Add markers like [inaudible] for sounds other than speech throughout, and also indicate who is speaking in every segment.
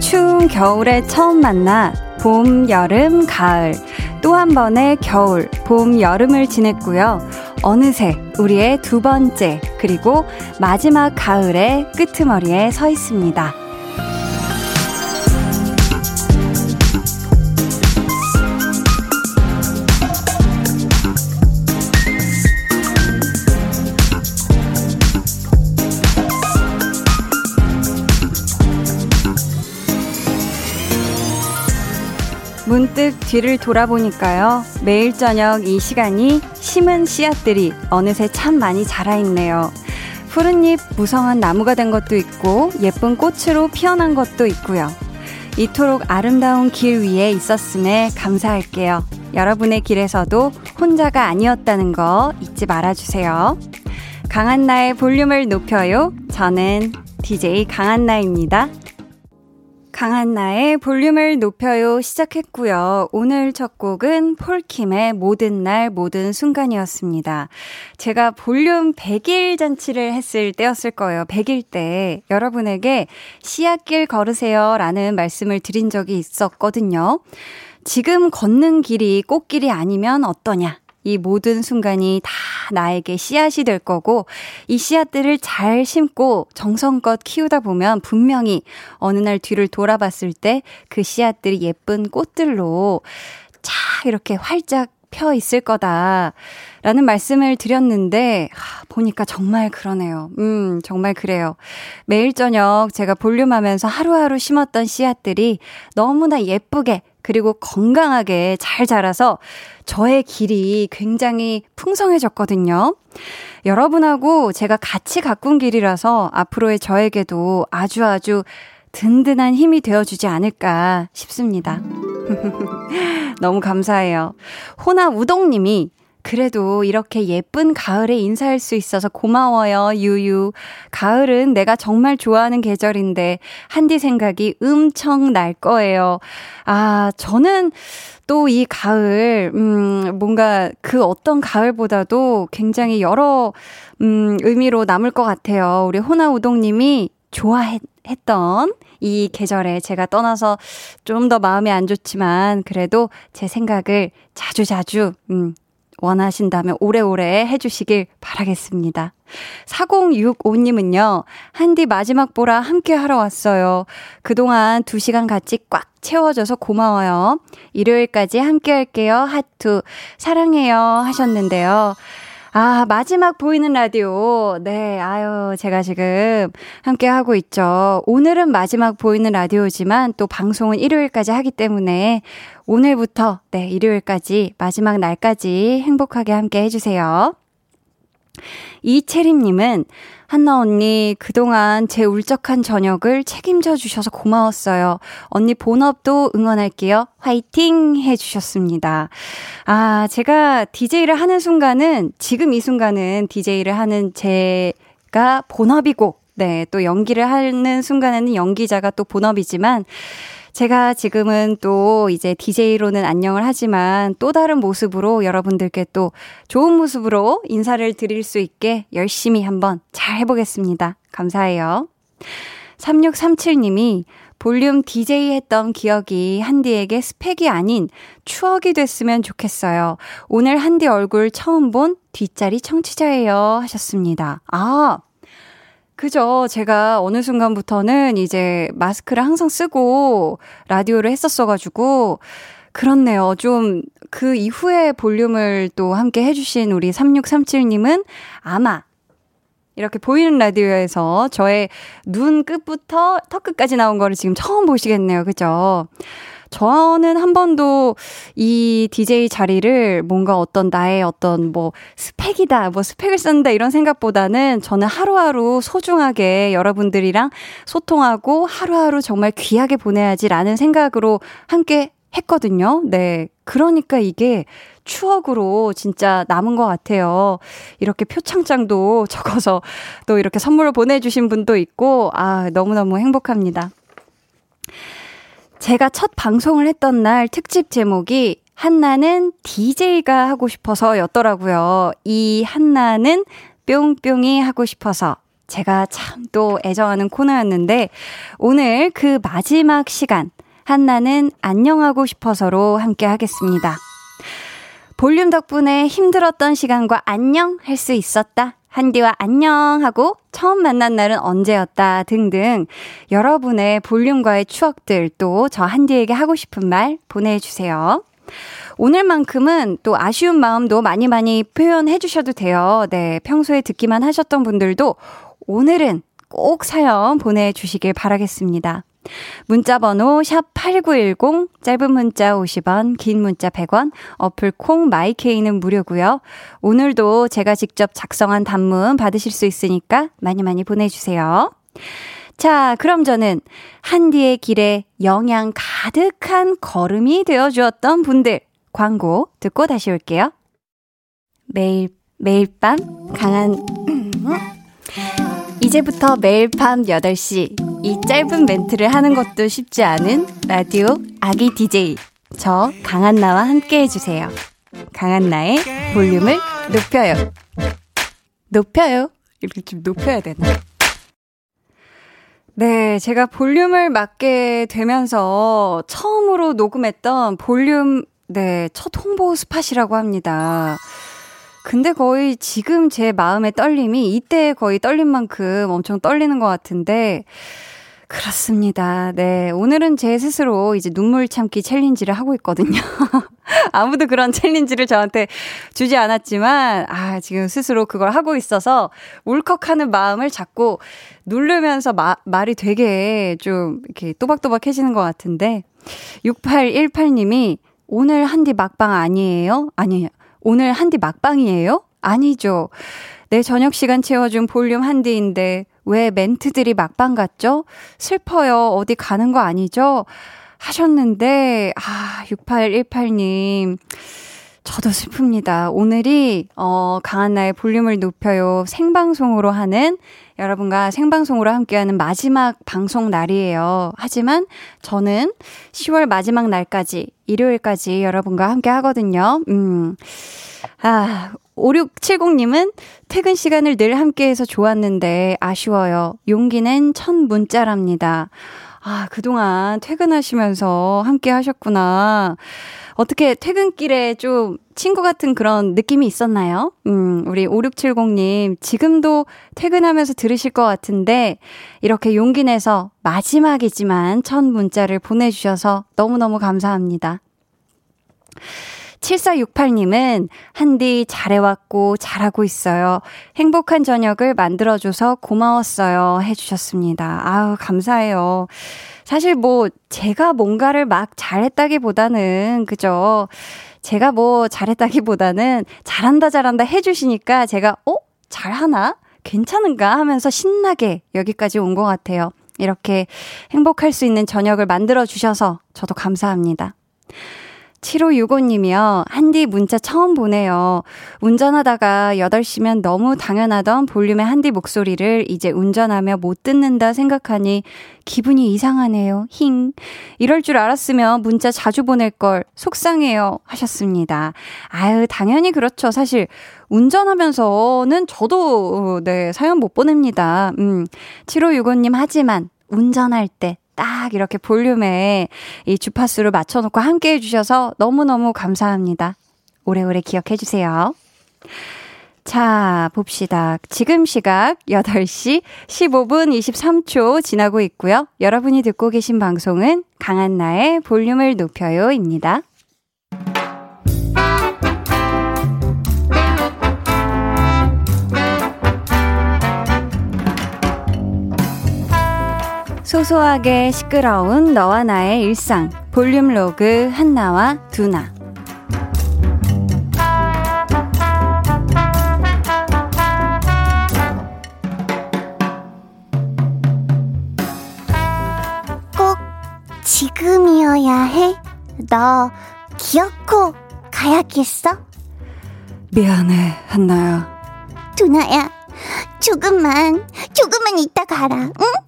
Speaker 1: 추운 겨울에 처음 만나 봄, 여름, 가을. 또 한 번의 겨울, 봄, 여름을 지냈고요. 어느새 우리의 두 번째, 그리고 마지막 가을의 끄트머리에 서 있습니다. 문득 뒤를 돌아보니까요. 매일 저녁 이 시간이 심은 씨앗들이 어느새 참 많이 자라있네요. 푸른 잎 무성한 나무가 된 것도 있고 예쁜 꽃으로 피어난 것도 있고요. 이토록 아름다운 길 위에 있었음에 감사할게요. 여러분의 길에서도 혼자가 아니었다는 거 잊지 말아주세요. 강한나의 볼륨을 높여요. 저는 DJ 강한나입니다. 강한 나의 볼륨을 높여요 시작했고요. 오늘 첫 곡은 폴킴의 모든 날 모든 순간이었습니다. 제가 볼륨 100일 잔치를 했을 때였을 거예요. 100일 때 여러분에게 씨앗길 걸으세요 라는 말씀을 드린 적이 있었거든요. 지금 걷는 길이 꽃길이 아니면 어떠냐? 이 모든 순간이 다 나에게 씨앗이 될 거고 이 씨앗들을 잘 심고 정성껏 키우다 보면 분명히 어느 날 뒤를 돌아봤을 때 그 씨앗들이 예쁜 꽃들로 쫙 이렇게 활짝 펴 있을 거다. 라는 말씀을 드렸는데, 하, 보니까 정말 그러네요. 음, 정말 그래요. 매일 저녁 제가 볼륨하면서 하루하루 심었던 씨앗들이 너무나 예쁘게 그리고 건강하게 잘 자라서 저의 길이 굉장히 풍성해졌거든요. 여러분하고 제가 같이 가꾼 길이라서 앞으로의 저에게도 아주 아주 든든한 힘이 되어주지 않을까 싶습니다. [laughs] 너무 감사해요. 호나 우동님이 그래도 이렇게 예쁜 가을에 인사할 수 있어서 고마워요, 유유. 가을은 내가 정말 좋아하는 계절인데, 한디 생각이 엄청 날 거예요. 아, 저는 또 이 가을, 음, 뭔가 그 어떤 가을보다도 굉장히 여러, 음, 의미로 남을 것 같아요. 우리 호나우동님이 좋아했던 이 계절에 제가 떠나서 좀 더 마음이 안 좋지만 그래도 제 생각을 자주자주, 음, 원하신다면 오래오래 해주시길 바라겠습니다. 4065님은요, 한디 마지막 보라 함께 하러 왔어요. 그동안 2시간 같이 꽉 채워줘서 고마워요. 일요일까지 함께 할게요. 하트. 사랑해요. 하셨는데요. 아, 마지막 보이는 라디오. 네, 아유, 제가 지금 함께 하고 있죠. 오늘은 마지막 보이는 라디오지만 또 방송은 일요일까지 하기 때문에 오늘부터, 네, 일요일까지, 마지막 날까지 행복하게 함께 해주세요. 이채림님은 한나 언니, 그동안 제 울적한 저녁을 책임져 주셔서 고마웠어요. 언니 본업도 응원할게요. 화이팅! 해주셨습니다. 아, 제가 DJ를 하는 순간은, 지금 이 순간은 DJ를 하는 제가 본업이고, 네, 또 연기를 하는 순간에는 연기자가 또 본업이지만, 제가 지금은 또 이제 DJ로는 안녕을 하지만 또 다른 모습으로 여러분들께 또 좋은 모습으로 인사를 드릴 수 있게 열심히 한번 잘 해보겠습니다. 감사해요. 3637님이 볼륨 DJ 했던 기억이 한디에게 스펙이 아닌 추억이 됐으면 좋겠어요. 오늘 한디 얼굴 처음 본 뒷자리 청취자예요. 하셨습니다. 아, 그죠. 제가 어느 순간부터는 이제 마스크를 항상 쓰고 라디오를 했었어가지고, 그렇네요. 좀 그 이후에 볼륨을 또 함께 해주신 우리 3637님은 아마 이렇게 보이는 라디오에서 저의 눈 끝부터 턱 끝까지 나온 거를 지금 처음 보시겠네요. 그죠? 저는 한 번도 이 DJ 자리를 뭔가 어떤 나의 어떤 뭐 스펙이다, 뭐 스펙을 쓴다 이런 생각보다는 저는 하루하루 소중하게 여러분들이랑 소통하고 하루하루 정말 귀하게 보내야지라는 생각으로 함께 했거든요. 네. 그러니까 이게 추억으로 진짜 남은 것 같아요. 이렇게 표창장도 [laughs] 적어서 또 이렇게 선물로 보내주신 분도 있고, 아, 너무너무 행복합니다. 제가 첫 방송을 했던 날 특집 제목이 한나는 DJ가 하고 싶어서 였더라고요. 이 한나는 뿅뿅이 하고 싶어서 제가 참 또 애정하는 코너였는데 오늘 그 마지막 시간 한나는 안녕하고 싶어서로 함께 하겠습니다. 볼륨 덕분에 힘들었던 시간과 안녕 할 수 있었다. 한디와 안녕 하고 처음 만난 날은 언제였다 등등 여러분의 볼륨과의 추억들 또 저 한디에게 하고 싶은 말 보내주세요. 오늘만큼은 또 아쉬운 마음도 많이 많이 표현해 주셔도 돼요. 네. 평소에 듣기만 하셨던 분들도 오늘은 꼭 사연 보내주시길 바라겠습니다. 문자 번호 샵 8910 짧은 문자 50원 긴 문자 100원 어플 콩 마이케이는 무료고요. 오늘도 제가 직접 작성한 단문 받으실 수 있으니까 많이 많이 보내주세요. 자, 그럼 저는 한디의 길에 영양 가득한 걸음이 되어 주었던 분들 광고 듣고 다시 올게요. 매일 매일 밤 강한 [clears throat] 이제부터 매일 밤 8시 이 짧은 멘트를 하는 것도 쉽지 않은 라디오 아기 DJ 저 강한나와 함께 해주세요. 강한나의 볼륨을 높여요. 높여요. 이렇게 좀 높여야 되나? 네, 제가 볼륨을 맡게 되면서 처음으로 녹음했던 볼륨, 네, 첫 홍보 스팟이라고 합니다. 근데 거의 지금 제 마음의 떨림이 이때 거의 떨린 만큼 엄청 떨리는 것 같은데, 그렇습니다. 네. 오늘은 제 스스로 이제 눈물 참기 챌린지를 하고 있거든요. [laughs] 아무도 그런 챌린지를 저한테 주지 않았지만, 아, 지금 스스로 그걸 하고 있어서 울컥하는 마음을 자꾸 누르면서 마, 말이 되게 좀 이렇게 또박또박해지는 것 같은데, 6818님이 오늘 한디 막방 아니에요? 아니에요. 오늘 한디 막방이에요? 아니죠. 내 저녁 시간 채워준 볼륨 한디인데 왜 멘트들이 막방 같죠? 슬퍼요. 어디 가는 거 아니죠? 하셨는데, 아, 6818님. 저도 슬픕니다. 오늘이, 어, 강한나의 볼륨을 높여요. 생방송으로 하는, 여러분과 생방송으로 함께하는 마지막 방송 날이에요. 하지만 저는 10월 마지막 날까지, 일요일까지 여러분과 함께 하거든요. 음. 아, 5670님은 퇴근 시간을 늘 함께해서 좋았는데 아쉬워요. 용기는 첫 문자랍니다. 아, 그동안 퇴근하시면서 함께 하셨구나. 어떻게 퇴근길에 좀 친구 같은 그런 느낌이 있었나요? 음, 우리 5670님, 지금도 퇴근하면서 들으실 것 같은데, 이렇게 용기 내서 마지막이지만 첫 문자를 보내주셔서 너무너무 감사합니다. 7468님은 한디 잘해왔고 잘하고 있어요. 행복한 저녁을 만들어줘서 고마웠어요. 해주셨습니다. 아우, 감사해요. 사실 뭐, 제가 뭔가를 막 잘했다기보다는, 그죠. 제가 뭐 잘했다기보다는 잘한다, 잘한다 해주시니까 제가, 어? 잘하나? 괜찮은가? 하면서 신나게 여기까지 온 것 같아요. 이렇게 행복할 수 있는 저녁을 만들어 주셔서 저도 감사합니다. 7565님이요. 한디 문자 처음 보내요. 운전하다가 8시면 너무 당연하던 볼륨의 한디 목소리를 이제 운전하며 못 듣는다 생각하니 기분이 이상하네요. 힝. 이럴 줄 알았으면 문자 자주 보낼 걸 속상해요. 하셨습니다. 아유, 당연히 그렇죠. 사실 운전하면서는 저도 네, 사연 못 보냅니다. 음. 7565님 하지만 운전할 때 딱 이렇게 볼륨에 이 주파수를 맞춰놓고 함께 해주셔서 너무너무 감사합니다. 오래오래 기억해주세요. 자, 봅시다. 지금 시각 8시 15분 23초 지나고 있고요. 여러분이 듣고 계신 방송은 강한나의 볼륨을 높여요입니다. 소소하게 시끄러운 너와 나의 일상 볼륨 로그 한나와 두나
Speaker 2: 꼭 지금이어야 해? 너 귀엽고 가야겠어?
Speaker 1: 미안해, 한나야.
Speaker 2: 두나야, 조금만, 조금만 이따 가라, 응?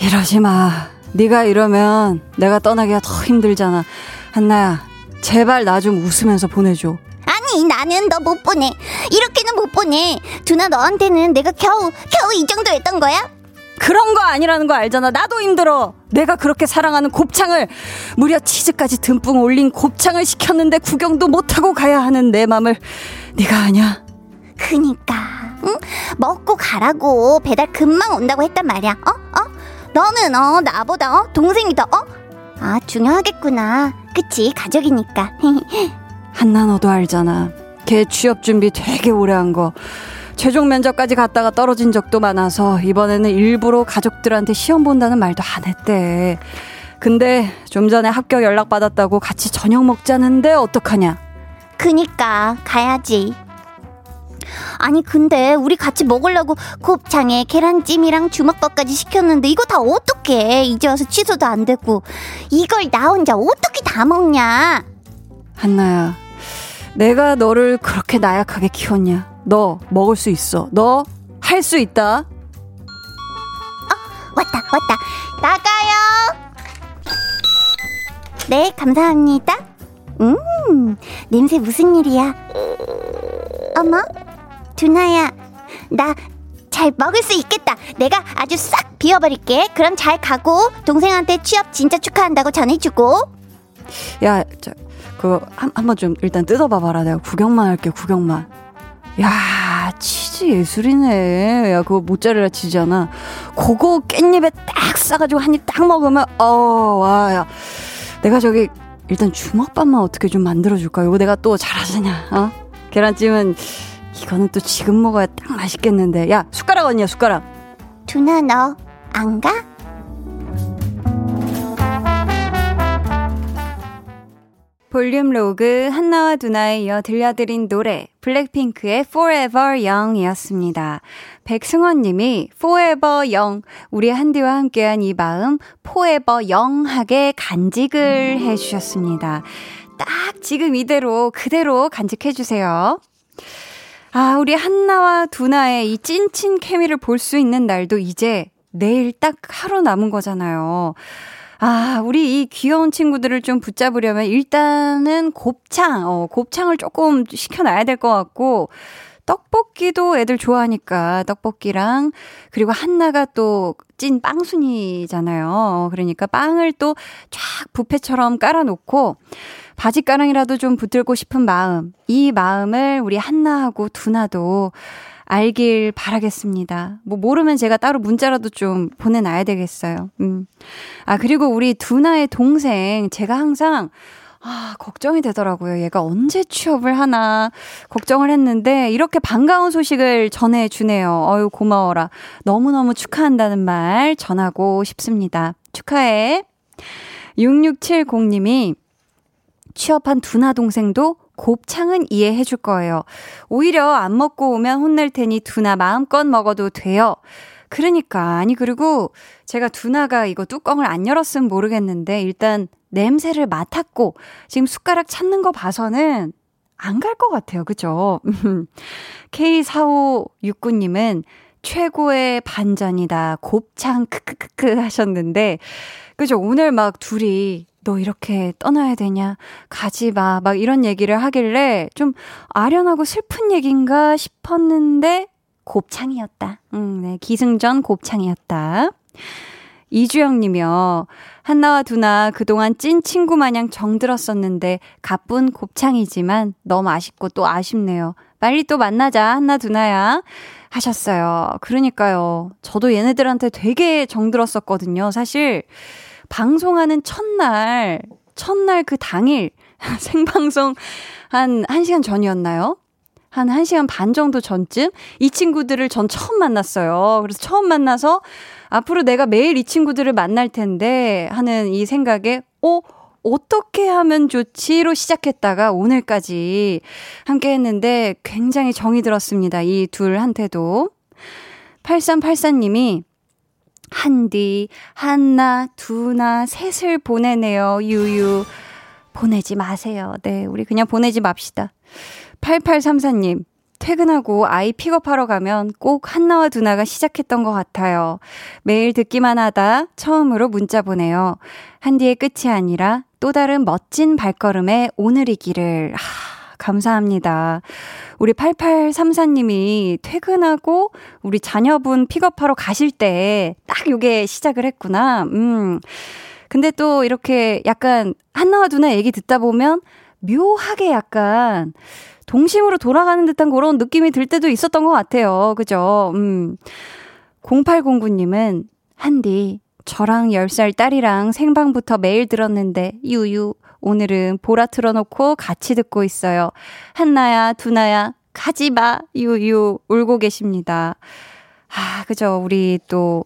Speaker 1: 이러지 마. 네가 이러면 내가 떠나기가 더 힘들잖아. 한나야, 제발 나 좀 웃으면서 보내줘.
Speaker 2: 아니, 나는 너 못 보내. 이렇게는 못 보내. 두나 너한테는 내가 겨우, 겨우 이 정도였던 거야?
Speaker 1: 그런 거 아니라는 거 알잖아. 나도 힘들어. 내가 그렇게 사랑하는 곱창을 무려 치즈까지 듬뿍 올린 곱창을 시켰는데 구경도 못하고 가야 하는 내 맘을 네가 아냐?
Speaker 2: 그니까, 응? 먹고 가라고. 배달 금방 온다고 했단 말이야. 어? 어? 너는 어 나보다 어 동생이 더 어? 아 중요하겠구나. 그치 가족이니까. [laughs]
Speaker 1: 한나 너도 알잖아. 걔 취업 준비 되게 오래 한 거. 최종 면접까지 갔다가 떨어진 적도 많아서 이번에는 일부러 가족들한테 시험 본다는 말도 안 했대. 근데 좀 전에 합격 연락 받았다고 같이 저녁 먹자는데 어떡하냐?
Speaker 2: 그니까 가야지. 아니 근데 우리 같이 먹으려고 곱창에 계란찜이랑 주먹밥까지 시켰는데 이거 다 어떻게 이제 와서 취소도 안 되고. 이걸 나 혼자 어떻게 다 먹냐?
Speaker 1: 한나야 내가 너를 그렇게 나약하게 키웠냐? 너 먹을 수 있어. 너 할 수 있다. 어
Speaker 2: 왔다 왔다. 나가요. 네 감사합니다. 음 냄새 무슨 일이야? 어머 두나야, 나 잘 먹을 수 있겠다. 내가 아주 싹 비워버릴게. 그럼 잘 가고 동생한테 취업 진짜 축하한다고 전해주고.
Speaker 1: 야, 저 그거 한 한번 좀 일단 뜯어봐봐라. 내가 구경만 할게. 구경만. 야, 치즈 예술이네. 야, 그거 모짜렐라 치즈잖아. 그거 깻잎에 딱 싸가지고 한 입 딱 먹으면 어, 와, 야. 내가 저기 일단 주먹밥만 어떻게 좀 만들어줄까? 이거 내가 또 잘하잖아. 어? 계란찜은 이거는 또 지금 먹어야 딱 맛있겠는데. 야, 숟가락 언니야, 숟가락.
Speaker 2: 두나, 너, 안 가?
Speaker 1: 볼륨 로그 한나와 두나에 이어 들려드린 노래 블랙핑크의 Forever Young이었습니다. 백승원 님이 Forever Young 우리 한디와 함께한 이 마음 Forever Young하게 간직을 해주셨습니다. 딱 지금 이대로 그대로 간직해주세요. 아, 우리 한나와 두나의 이 찐친 케미를 볼 수 있는 날도 이제 내일 딱 하루 남은 거잖아요. 아, 우리 이 귀여운 친구들을 좀 붙잡으려면 일단은 곱창, 어, 곱창을 조금 시켜놔야 될 것 같고, 떡볶이도 애들 좋아하니까 떡볶이랑, 그리고 한나가 또 찐 빵순이잖아요. 그러니까 빵을 또 쫙 부페처럼 깔아놓고, 바지가랑이라도 좀 붙들고 싶은 마음, 이 마음을 우리 한나하고 두나도 알길 바라겠습니다. 뭐 모르면 제가 따로 문자라도 좀 보내놔야 되겠어요. 음. 아, 그리고 우리 두나의 동생, 제가 항상 아, 걱정이 되더라고요. 얘가 언제 취업을 하나 걱정을 했는데 이렇게 반가운 소식을 전해 주네요. 어유 고마워라. 너무너무 축하한다는 말 전하고 싶습니다. 축하해. 6670님이 취업한 두나 동생도 곱창은 이해해 줄 거예요. 오히려 안 먹고 오면 혼낼 테니 두나 마음껏 먹어도 돼요. 그러니까 아니 그리고 제가 두나가 이거 뚜껑을 안 열었으면 모르겠는데 일단 냄새를 맡았고 지금 숟가락 찾는 거 봐서는 안 갈 것 같아요. 그죠? [laughs] K4569님은 최고의 반전이다. 곱창 크크크크 하셨는데 그죠? 오늘 막 둘이 너 이렇게 떠나야 되냐? 가지 마. 막 이런 얘기를 하길래 좀 아련하고 슬픈 얘기인가 싶었는데 곱창이었다. 음, 네. 기승전 곱창이었다. 이주영 님이요. 한나와 두나 그동안 찐 친구 마냥 정들었었는데 가쁜 곱창이지만 너무 아쉽고 또 아쉽네요. 빨리 또 만나자. 한나 두나야. 하셨어요. 그러니까요. 저도 얘네들한테 되게 정들었었거든요. 사실 방송하는 첫날, 첫날 그 당일, [laughs] 생방송 한 1시간 전이었나요? 한 1시간 반 정도 전쯤 이 친구들을 전 처음 만났어요. 그래서 처음 만나서 앞으로 내가 매일 이 친구들을 만날 텐데 하는 이 생각에, 어, 어떻게 하면 좋지로 시작했다가 오늘까지 함께 했는데 굉장히 정이 들었습니다. 이 둘한테도. 8384님이 한디, 한나, 두나, 셋을 보내네요. 유유. 보내지 마세요. 네, 우리 그냥 보내지 맙시다. 8834님, 퇴근하고 아이 픽업하러 가면 꼭 한나와 두나가 시작했던 것 같아요. 매일 듣기만 하다 처음으로 문자 보내요. 한디의 끝이 아니라 또 다른 멋진 발걸음의 오늘이기를. 하, 감사합니다. 우리 8834님이 퇴근하고 우리 자녀분 픽업하러 가실 때 딱 요게 시작을 했구나. 음. 근데 또 이렇게 약간 한나와 두나 얘기 듣다 보면 묘하게 약간 동심으로 돌아가는 듯한 그런 느낌이 들 때도 있었던 것 같아요. 그죠? 음. 0809님은, 한디, 저랑 10살 딸이랑 생방부터 매일 들었는데, 유유, 오늘은 보라 틀어놓고 같이 듣고 있어요. 한나야, 두나야, 가지 마, 유유, 울고 계십니다. 아, 그죠. 우리 또,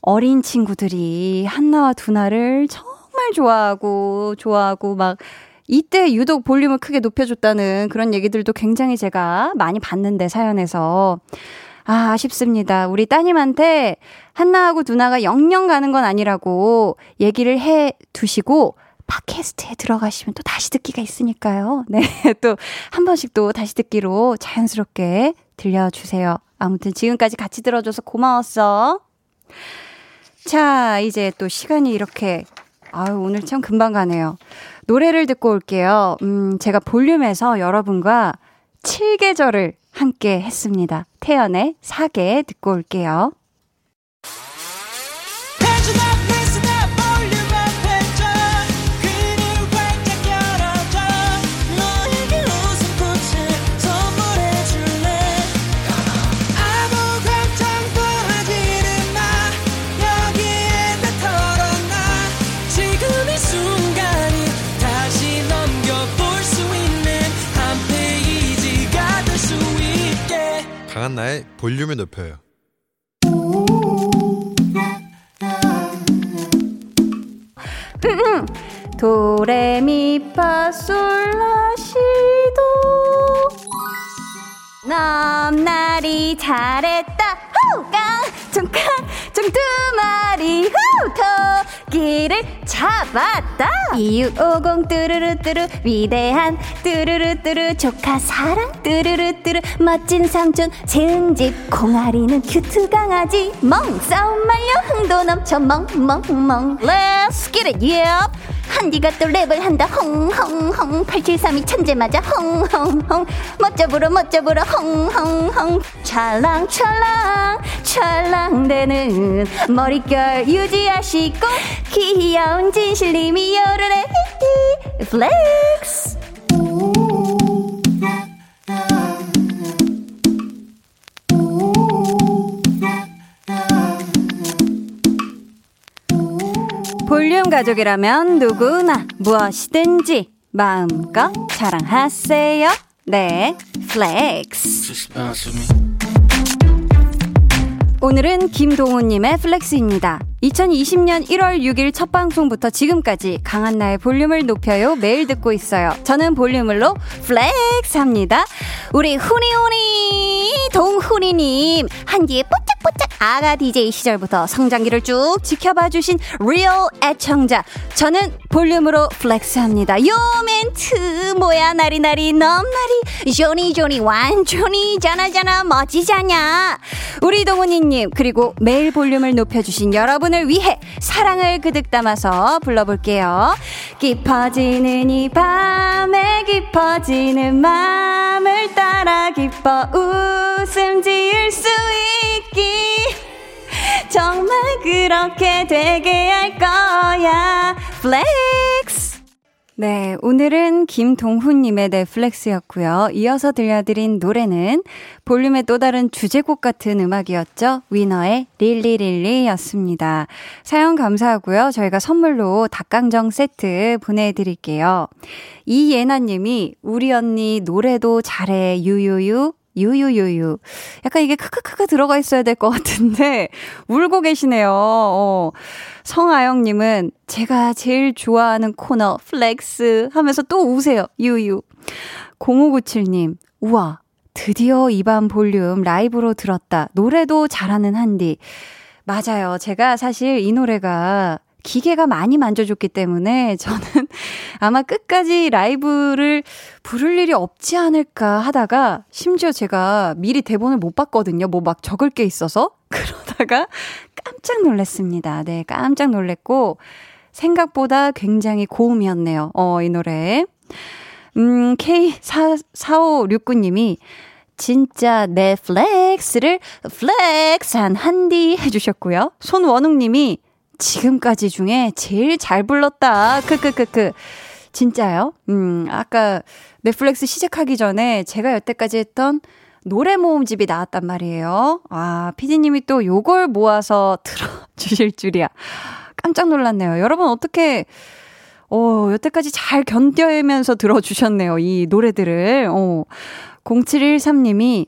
Speaker 1: 어린 친구들이 한나와 두나를 정말 좋아하고, 좋아하고, 막, 이때 유독 볼륨을 크게 높여줬다는 그런 얘기들도 굉장히 제가 많이 봤는데, 사연에서. 아, 아쉽습니다. 우리 따님한테 한나하고 누나가 영영 가는 건 아니라고 얘기를 해 두시고, 팟캐스트에 들어가시면 또 다시 듣기가 있으니까요. [laughs] 네. 또 한 번씩 또 다시 듣기로 자연스럽게 들려주세요. 아무튼 지금까지 같이 들어줘서 고마웠어. 자, 이제 또 시간이 이렇게, 아유, 오늘 참 금방 가네요. 노래를 듣고 올게요. 음, 제가 볼륨에서 여러분과 7계절을 함께 했습니다. 태연의 사계 듣고 올게요.
Speaker 3: 강한나의 볼륨을 높여요.
Speaker 1: 도레미파솔라시도. 넘나리 깡총깡총 두 마리 후! 토끼를 잡았다. 이유오공 뚜루루뚜루 위대한 뚜루루뚜루 조카 사랑 뚜루루뚜루 멋진 삼촌 재은집 콩아리는 큐트 강아지 멍! 싸움 말려 흥도 넘쳐 멍멍멍. Let's get it yep 한디가 또 랩을 한다. 홍홍홍. 8732 천재 맞아. 홍홍홍. 멋져 불어 멋져 불어 홍홍홍. 찰랑찰랑 찰랑대는 머릿결 유지하시고 귀여운 진실님이 요르래 flex 볼륨 가족이라면 누구나 무엇이든지 마음껏 자랑하세요. 네, flex. 오늘은 김동훈님의 flex입니다. 2020년 1월 6일 첫 방송부터 지금까지 강한나의 볼륨을 높여요. 매일 듣고 있어요. 저는 볼륨으로 flex 합니다. 우리 후니후니 동훈이님 한디의 뽀짝뽀짝 아가 DJ 시절부터 성장기를 쭉 지켜봐 주신 real 애청자. 저는 볼륨으로 flex 합니다. 요 멘트 뭐야 나리 나리 넘나리 조니 조니 완전히 자나자나 멋지잖냐. 우리 동훈이님 그리고 매일 볼륨을 높여주신 여러분 여러분을 위해 사랑을 그득 담아서 불러볼게요. 깊어지는 이 밤에 깊어지는 마음을 따라 기뻐 웃음 지을 수 있기. 정말 그렇게 되게 할 거야. flex 네, 오늘은 김동훈님의 내 flex였고요. 이어서 들려드린 노래는 볼륨의 또 다른 주제곡 같은 음악이었죠. 위너의 REALLY REALLY였습니다. 사연 감사하고요. 저희가 선물로 닭강정 세트 보내드릴게요. 이예나님이 우리 언니 노래도 잘해 유유유 유유유유. 약간 이게 크크크가 들어가 있어야 될 것 같은데, [laughs] 울고 계시네요. 어. 성아영님은 제가 제일 좋아하는 코너, flex 하면서 또 우세요. 유유. 0597님, 우와. 드디어 이밤 볼륨 라이브로 들었다. 노래도 잘하는 한디. 맞아요. 제가 사실 이 노래가 기계가 많이 만져줬기 때문에 저는 [laughs] 아마 끝까지 라이브를 부를 일이 없지 않을까 하다가 심지어 제가 미리 대본을 못 봤거든요. 뭐 막 적을 게 있어서. [laughs] 그러다가 깜짝 놀랐습니다. 네, 깜짝 놀랬고 생각보다 굉장히 고음이었네요. 어, 이 노래. 음, K4569님이 진짜 내 flex를 flex한 한디 해주셨고요. 손원웅님이 지금까지 중에 제일 잘 불렀다. 크크크크. 진짜요? 음, 아까 넷플릭스 시작하기 전에 제가 여태까지 했던 노래 모음집이 나왔단 말이에요. 아, 피디님이 또 요걸 모아서 들어주실 줄이야. 깜짝 놀랐네요. 여러분 어떻게, 어, 여태까지 잘 견뎌면서 들어주셨네요. 이 노래들을. 어. 0713님이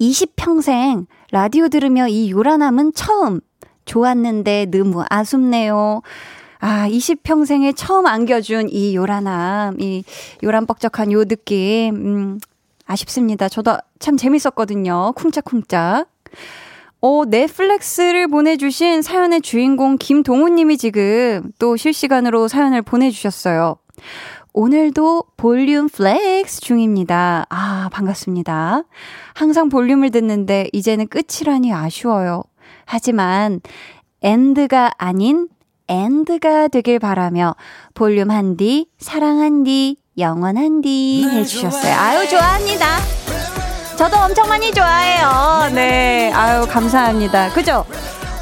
Speaker 1: 20평생 라디오 들으며 이 요란함은 처음. 좋았는데 너무 아쉽네요. 아, 20평생에 처음 안겨준 이 요란함, 이 요란뻑적한 요 느낌, 음, 아쉽습니다. 저도 참 재밌었거든요. 쿵짝쿵짝. 어, 내 flex를 보내주신 사연의 주인공 김동훈님이 지금 또 실시간으로 사연을 보내주셨어요. 오늘도 볼륨 flex 중입니다. 아, 반갑습니다. 항상 볼륨을 듣는데 이제는 끝이라니 아쉬워요. 하지만 end가 아닌 and가 되길 바라며 볼륨 한디, 사랑 한디, 영원 한디 해주셨어요. 아유, 좋아합니다. 저도 엄청 많이 좋아해요. 네. 아유, 감사합니다. 그죠?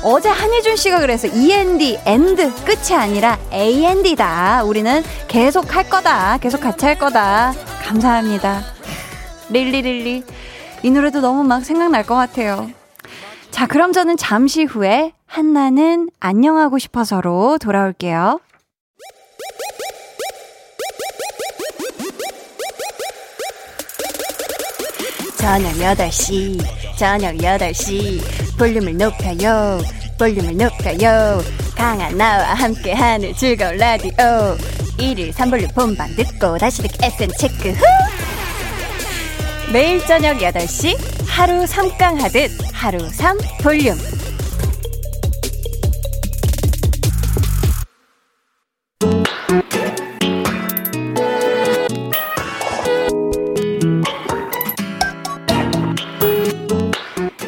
Speaker 1: 어제 한희준 씨가 그래서 END, end, 끝이 아니라 AND다. 우리는 계속 할 거다. 계속 같이 할 거다. 감사합니다. 릴리릴리. 이 노래도 너무 막 생각날 것 같아요. 자, 그럼 저는 잠시 후에 한나는 안녕하고 싶어서로 돌아올게요. 저녁 8시, 저녁 8시, 볼륨을 높여요, 볼륨을 높여요. 강한 나와 함께하는 즐거운 라디오. 1일 3볼륨 본방 듣고 다시 듣기 FM 체크 후! 매일 저녁 8시 하루 3강 하듯 하루 3 볼륨.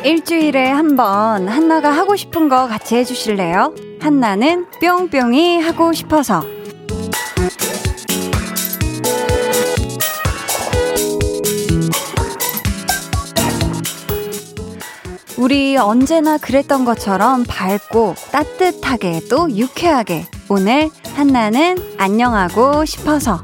Speaker 1: 일주일에 한 번 한나가 하고 싶은 거 같이 해주실래요? 한나는 뿅뿅이 하고 싶어서. 우리 언제나 그랬던 것처럼 밝고 따뜻하게 또 유쾌하게 오늘 한나는 안녕하고 싶어서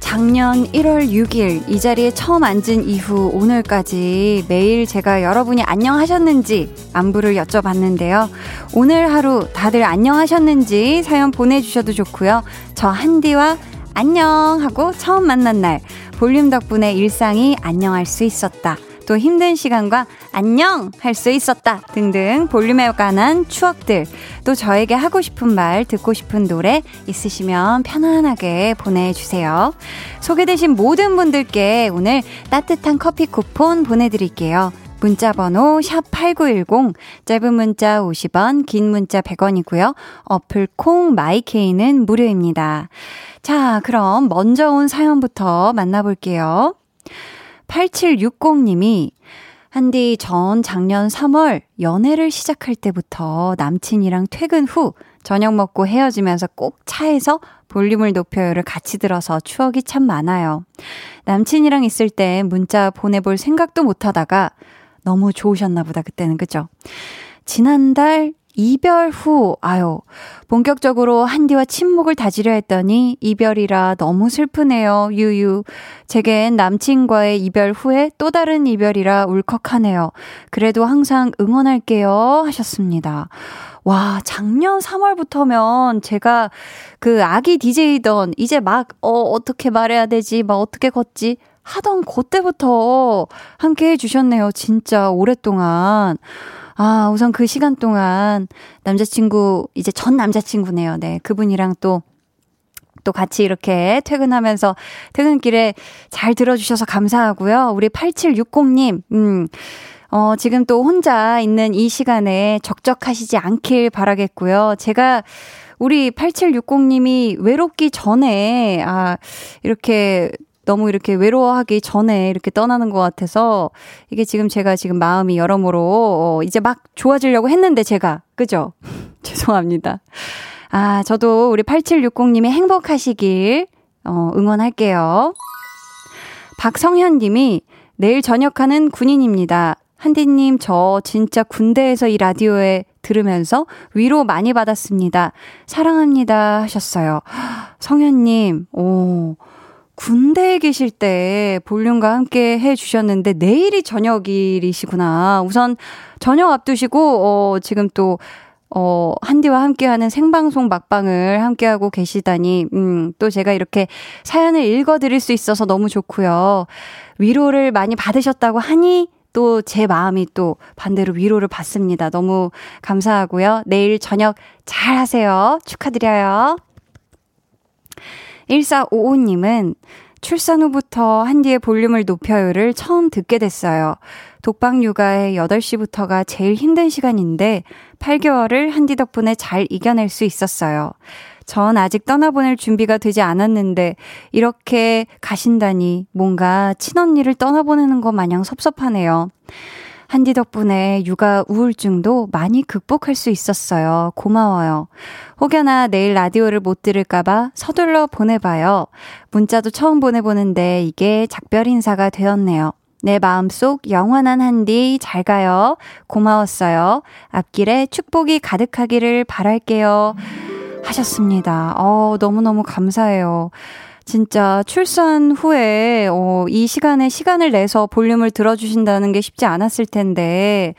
Speaker 1: 작년 1월 6일 이 자리에 처음 앉은 이후 오늘까지 매일 제가 여러분이 안녕하셨는지 안부를 여쭤봤는데요. 오늘 하루 다들 안녕하셨는지 사연 보내주셔도 좋고요. 저 한디와 안녕 하고 처음 만난 날 볼륨 덕분에 일상이 안녕할 수 있었다. 또 힘든 시간과 안녕 할 수 있었다 등등 볼륨에 관한 추억들 또 저에게 하고 싶은 말 듣고 싶은 노래 있으시면 편안하게 보내주세요. 소개되신 모든 분들께 오늘 따뜻한 커피 쿠폰 보내드릴게요. 문자 번호 샵8910 짧은 문자 50원 긴 문자 100원이고요. 어플 콩 마이케이는 무료입니다. 자, 그럼 먼저 온 사연부터 만나볼게요. 8760님이 한디 전 작년 3월 연애를 시작할 때부터 남친이랑 퇴근 후 저녁 먹고 헤어지면서 꼭 차에서 볼륨을 높여요를 같이 들어서 추억이 참 많아요. 남친이랑 있을 때 문자 보내볼 생각도 못 하다가 너무 좋으셨나 보다, 그때는. 그죠? 지난달 이별 후, 아유, 본격적으로 한디와 침묵을 다지려 했더니 이별이라 너무 슬프네요, 유유. 제겐 남친과의 이별 후에 또 다른 이별이라 울컥하네요. 그래도 항상 응원할게요. 하셨습니다. 와, 작년 3월부터면 제가 그 아기 DJ던 이제 막, 어, 어떻게 말해야 되지, 막 어떻게 걷지, 하던 그때부터 함께 해주셨네요. 진짜 오랫동안. 아, 우선 그 시간 동안 남자친구, 이제 전 남자친구네요. 네. 그분이랑 또, 또 같이 이렇게 퇴근하면서 퇴근길에 잘 들어주셔서 감사하고요. 우리 8760님, 음, 어, 지금 또 혼자 있는 이 시간에 적적하시지 않길 바라겠고요. 제가 우리 8760님이 외롭기 전에, 아, 이렇게 너무 이렇게 외로워하기 전에 이렇게 떠나는 것 같아서 이게 지금 제가 지금 마음이 여러모로 어, 이제 막 좋아지려고 했는데 제가 그죠? [laughs] 죄송합니다. 아, 저도 우리 8760님이 행복하시길 어, 응원할게요. 박성현 님이 내일 전역하는 군인입니다. 한디님, 저 진짜 군대에서 이 라디오에 들으면서 위로 많이 받았습니다. 사랑합니다. 하셨어요. [gasps] 성현님, 오, 군대에 계실 때 볼륨과 함께 해 주셨는데 내일이 저녁일이시구나. 우선 저녁 앞두시고, 어, 지금 또, 어, 한디와 함께하는 생방송 막방을 함께하고 계시다니, 음, 또 제가 이렇게 사연을 읽어드릴 수 있어서 너무 좋고요. 위로를 많이 받으셨다고 하니, 또 제 마음이 또 반대로 위로를 받습니다. 너무 감사하고요. 내일 저녁 잘 하세요. 축하드려요. 1455님은 출산 후부터 한디의 볼륨을 높여요를 처음 듣게 됐어요. 독방 육아의 8시부터가 제일 힘든 시간인데 8개월을 한디 덕분에 잘 이겨낼 수 있었어요. 전 아직 떠나보낼 준비가 되지 않았는데 이렇게 가신다니 뭔가 친언니를 떠나보내는 것 마냥 섭섭하네요. 한디 덕분에 육아 우울증도 많이 극복할 수 있었어요. 고마워요. 혹여나 내일 라디오를 못 들을까봐 서둘러 보내봐요. 문자도 처음 보내보는데 이게 작별 인사가 되었네요. 내 마음속 영원한 한디 잘 가요. 고마웠어요. 앞길에 축복이 가득하기를 바랄게요. 하셨습니다. 어, 너무너무 감사해요. 진짜 출산 후에 어, 이 시간에 시간을 내서 볼륨을 들어주신다는 게 쉽지 않았을 텐데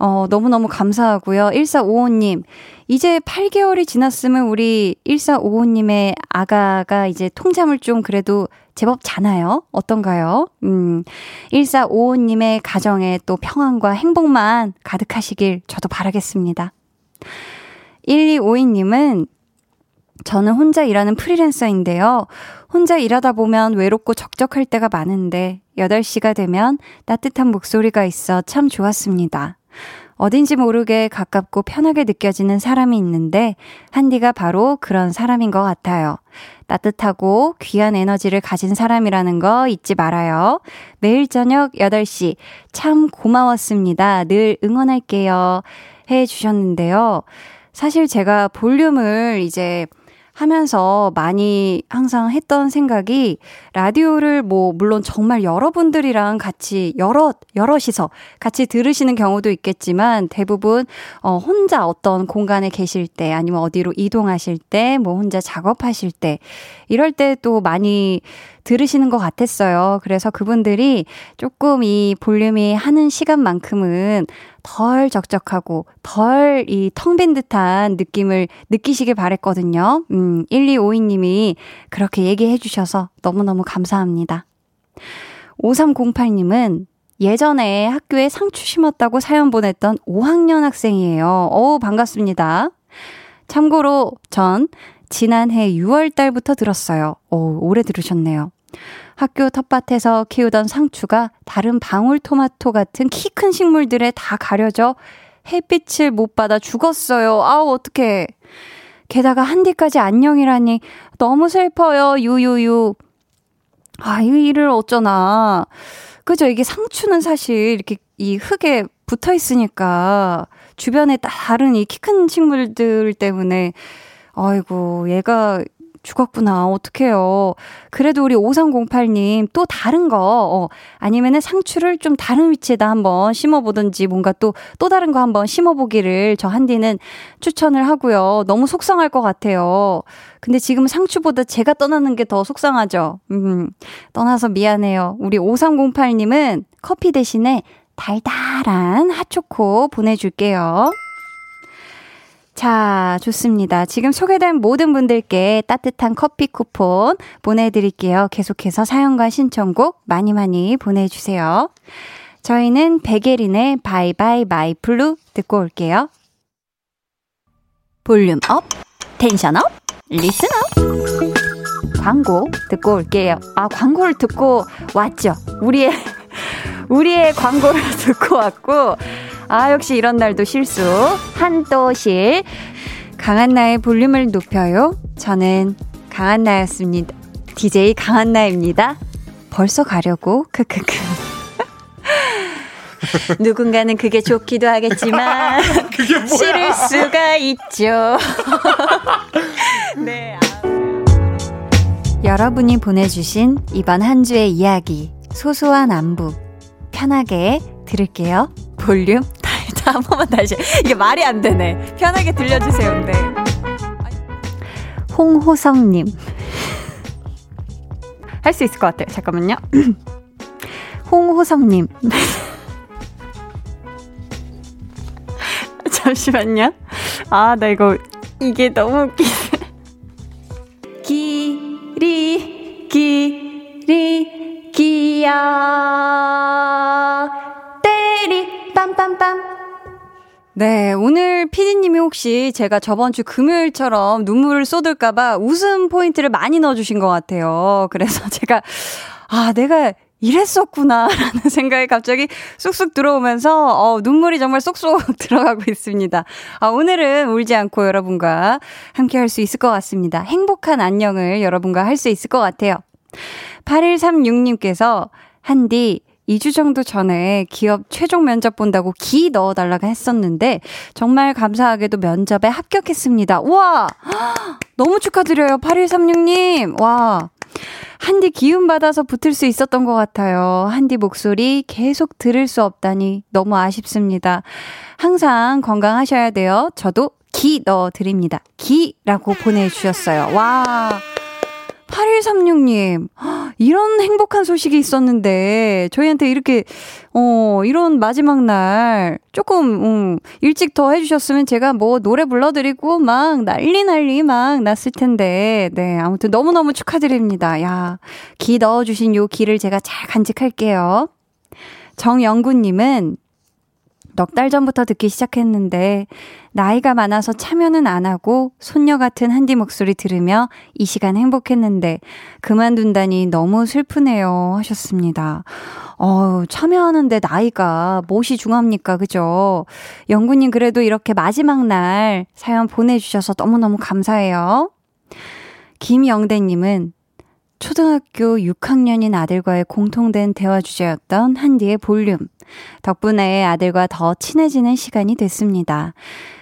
Speaker 1: 어, 너무너무 감사하고요. 1455님, 이제 8개월이 지났으면 우리 1455님의 아가가 이제 통잠을 좀 그래도 제법 자나요? 어떤가요? 음, 1455님의 가정에 또 평안과 행복만 가득하시길 저도 바라겠습니다. 1252님은 저는 혼자 일하는 프리랜서인데요. 혼자 일하다 보면 외롭고 적적할 때가 많은데 8시가 되면 따뜻한 목소리가 있어 참 좋았습니다. 어딘지 모르게 가깝고 편하게 느껴지는 사람이 있는데 한디가 바로 그런 사람인 것 같아요. 따뜻하고 귀한 에너지를 가진 사람이라는 거 잊지 말아요. 매일 저녁 8시 참 고마웠습니다. 늘 응원할게요. 해 주셨는데요. 사실 제가 볼륨을 이제 하면서 많이 항상 했던 생각이 라디오를 뭐 물론 정말 여러분들이랑 같이 여러 여럿이서 같이 들으시는 경우도 있겠지만 대부분 어 혼자 어떤 공간에 계실 때 아니면 어디로 이동하실 때 뭐 혼자 작업하실 때 이럴 때 또 많이 들으시는 것 같았어요. 그래서 그분들이 조금 이 볼륨이 하는 시간만큼은 덜 적적하고 덜 이 텅 빈 듯한 느낌을 느끼시길 바랬거든요. 음, 1252님이 그렇게 얘기해 주셔서 너무너무 감사합니다. 5308님은 예전에 학교에 상추 심었다고 사연 보냈던 5학년 학생이에요. 어우, 반갑습니다. 참고로 전 지난해 6월 달부터 들었어요. 오, 오래 들으셨네요. 학교 텃밭에서 키우던 상추가 다른 방울토마토 같은 키 큰 식물들에 다 가려져 햇빛을 못 받아 죽었어요. 아우, 어떡해. 게다가 한 뒤까지 안녕이라니 너무 슬퍼요. 유유유. 아, 이 일을 어쩌나. 그죠? 이게 상추는 사실 이렇게 이 흙에 붙어 있으니까 주변에 다른 이 키 큰 식물들 때문에 아이고, 얘가 죽었구나. 어떡해요. 그래도 우리 5308님 또 다른 거, 어, 아니면은 상추를 좀 다른 위치에다 한번 심어보든지 뭔가 또, 또 다른 거 한번 심어보기를 저 한디는 추천을 하고요. 너무 속상할 것 같아요. 근데 지금 상추보다 제가 떠나는 게 더 속상하죠. 음, 떠나서 미안해요. 우리 5308님은 커피 대신에 달달한 핫초코 보내줄게요. 자, 좋습니다. 지금 소개된 모든 분들께 따뜻한 커피 쿠폰 보내드릴게요. 계속해서 사연과 신청곡 많이 많이 보내주세요. 저희는 백예린의 Bye Bye My Blue 듣고 올게요. volume up, tension up, listen up. 광고 듣고 올게요. 아, 광고를 듣고 왔죠. 우리의 우리의 광고를 [laughs] 듣고 왔고, 아, 역시 이런 날도 실수. 한또실. 강한 나의 볼륨을 높여요. 저는 강한 나였습니다. DJ 강한 나입니다. 벌써 가려고? 크크크. [laughs] 누군가는 그게 좋기도 하겠지만 [laughs] 그게 싫을 수가 있죠. 네. 여러분이 보내주신 이번 한 주의 이야기 소소한 안부 편하게 들을게요. 볼륨 [laughs] 한 번만 다시 이게 말이 안 되네. 편하게 들려주세요. 근데 홍호성님 [laughs] 할 수 있을 것 같아요. 잠깐만요. [clears throat] 홍호성님 [laughs] 잠시만요. 아, 나 이거, 이게 너무 웃기네. 기리, 기리, 기야. 때리, 빰빰빰. 네, 오늘 피디님이 혹시 제가 저번 주 금요일처럼 눈물을 쏟을까봐 웃음 포인트를 많이 넣어주신 것 같아요. 그래서 [laughs] 제가, 아, 내가 이랬었구나라는 [laughs] 생각이 갑자기 쑥쑥 들어오면서 어, 눈물이 정말 쏙쏙 [laughs] 들어가고 있습니다. 아, 오늘은 울지 않고 여러분과 함께 할 수 있을 것 같습니다. 행복한 안녕을 여러분과 할 수 있을 것 같아요. 8136님께서 한디 2주 정도 전에 기업 최종 면접 본다고 기 넣어달라고 했었는데 정말 감사하게도 면접에 합격했습니다. 우와! [gasps] 너무 축하드려요. 8136님. 와. 한디 기운 받아서 붙을 수 있었던 것 같아요. 한디 목소리 계속 들을 수 없다니 너무 아쉽습니다. 항상 건강하셔야 돼요. 저도 기 넣어 드립니다. 기라고 보내주셨어요. 와. 8136님, 이런 행복한 소식이 있었는데, 저희한테 이렇게, 어, 이런 마지막 날, 조금, 음, 일찍 더 해주셨으면 제가 뭐 노래 불러드리고 막 난리 난리 막 났을 텐데, 네, 아무튼 너무너무 축하드립니다. 야, 기 넣어주신 요 기를 제가 잘 간직할게요. 정영구님은 넉 달 전부터 듣기 시작했는데 나이가 많아서 참여는 안 하고 손녀 같은 한디 목소리 들으며 이 시간 행복했는데 그만둔다니 너무 슬프네요 하셨습니다. 어, 참여하는데 나이가 무엇이 중합니까? 그죠? 영구님 그래도 이렇게 마지막 날 사연 보내주셔서 너무너무 감사해요. 김영대님은 초등학교 6학년인 아들과의 공통된 대화 주제였던 한디의 볼륨. 덕분에 아들과 더 친해지는 시간이 됐습니다.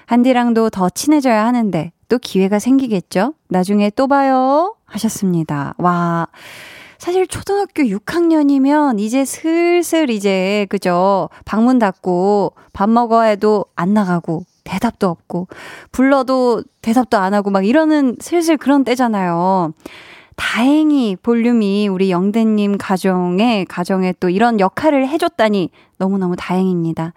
Speaker 1: 한디랑도 더 친해져야 하는데 또 기회가 생기겠죠? 나중에 또 봐요. 하셨습니다. 와. 사실 초등학교 6학년이면 이제 슬슬 이제, 그죠? 방문 닫고 밥 먹어 해도 안 나가고 대답도 없고 불러도 대답도 안 하고 막 이러는 슬슬 그런 때잖아요. 다행히 볼륨이 우리 영대님 가정에, 가정에 또 이런 역할을 해줬다니 너무너무 다행입니다.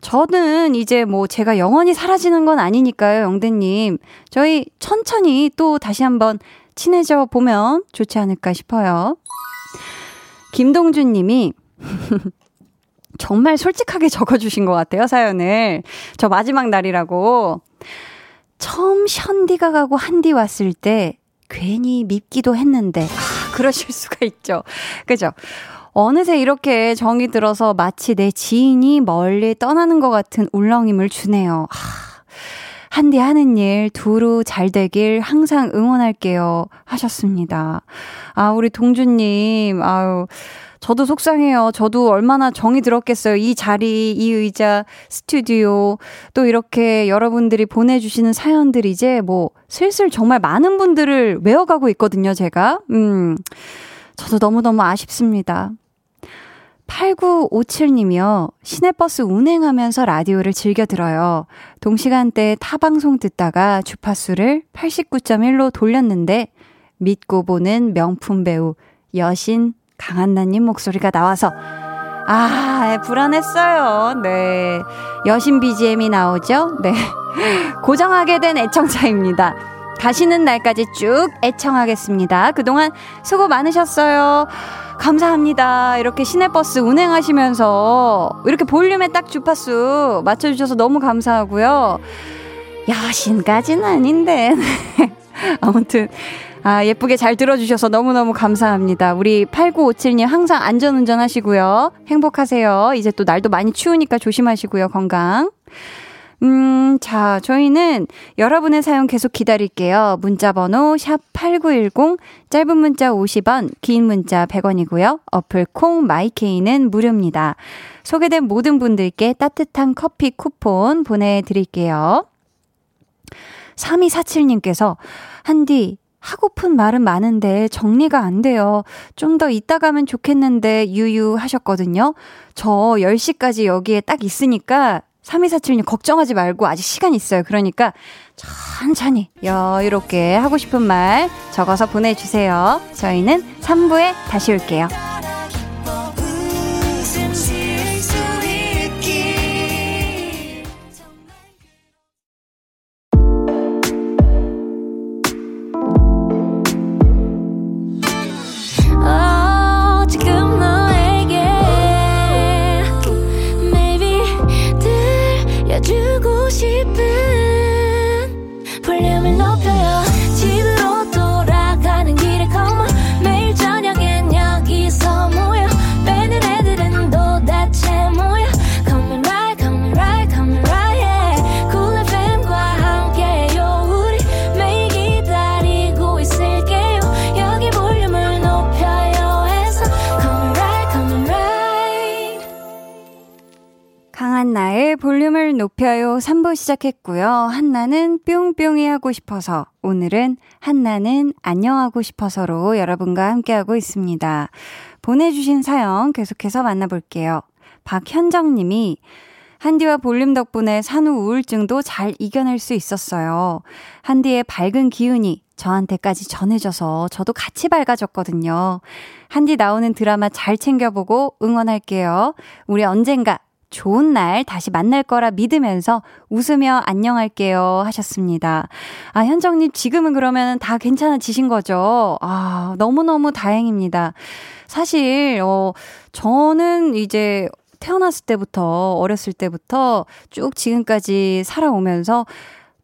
Speaker 1: 저는 이제 뭐 제가 영원히 사라지는 건 아니니까요, 영대님. 저희 천천히 또 다시 한번 친해져 보면 좋지 않을까 싶어요. 김동준 님이 [laughs] 정말 솔직하게 적어주신 것 같아요, 사연을. 저 마지막 날이라고. 처음 션디가 가고 한디 왔을 때 괜히 밉기도 했는데, 아, 그러실 수가 있죠. 그죠? 어느새 이렇게 정이 들어서 마치 내 지인이 멀리 떠나는 것 같은 울렁임을 주네요. 아, 한디 하는 일 두루 잘 되길 항상 응원할게요. 하셨습니다. 아, 우리 동주님, 아유. 저도 속상해요. 저도 얼마나 정이 들었겠어요. 이 자리, 이 의자, 스튜디오, 또 이렇게 여러분들이 보내주시는 사연들이 이제 뭐 슬슬 정말 많은 분들을 외워가고 있거든요, 제가. 음, 저도 너무너무 아쉽습니다. 8957님이요. 시내버스 운행하면서 라디오를 즐겨 들어요. 동시간대에 타방송 듣다가 주파수를 89.1로 돌렸는데 믿고 보는 명품 배우 여신 강한나님 목소리가 나와서 아, 불안했어요. 네. 여신 BGM이 나오죠? 네. [laughs] 고정하게 된 애청자입니다. 가시는 날까지 쭉 애청하겠습니다. 그동안 수고 많으셨어요. 감사합니다. 이렇게 시내버스 운행하시면서 이렇게 볼륨에 딱 주파수 맞춰주셔서 너무 감사하고요. 여신까지는 아닌데. [laughs] 아무튼 아, 예쁘게 잘 들어주셔서 너무너무 감사합니다. 우리 8957님 항상 안전운전 하시고요. 행복하세요. 이제 또 날도 많이 추우니까 조심하시고요. 건강. 음, 자, 저희는 여러분의 사연 계속 기다릴게요. 문자 번호 샵 8910 짧은 문자 50원, 긴 문자 100원이고요. 어플 콩 마이케이는 무료입니다. 소개된 모든 분들께 따뜻한 커피 쿠폰 보내 드릴게요. 3247님께서 한디 하고픈 말은 많은데 정리가 안 돼요. 좀 더 이따 가면 좋겠는데 유유 하셨거든요. 저 10시까지 여기에 딱 있으니까 3247님 걱정하지 말고 아직 시간 있어요. 그러니까 천천히 여유롭게 하고 싶은 말 적어서 보내주세요. 저희는 3부에 다시 올게요. 볼륨을 높여요 3부 시작했고요. 한나는 뿅뿅이 하고 싶어서 오늘은 한나는 안녕하고 싶어서로 여러분과 함께하고 있습니다. 보내주신 사연 계속해서 만나볼게요. 박현정 님이 한디와 볼륨 덕분에 산후 우울증도 잘 이겨낼 수 있었어요. 한디의 밝은 기운이 저한테까지 전해져서 저도 같이 밝아졌거든요. 한디 나오는 드라마 잘 챙겨보고 응원할게요. 우리 언젠가 좋은 날 다시 만날 거라 믿으면서 웃으며 안녕할게요 하셨습니다. 아, 현정님 지금은 그러면 다 괜찮아지신 거죠? 아, 너무너무 다행입니다. 사실, 어, 저는 이제 태어났을 때부터, 어렸을 때부터 쭉 지금까지 살아오면서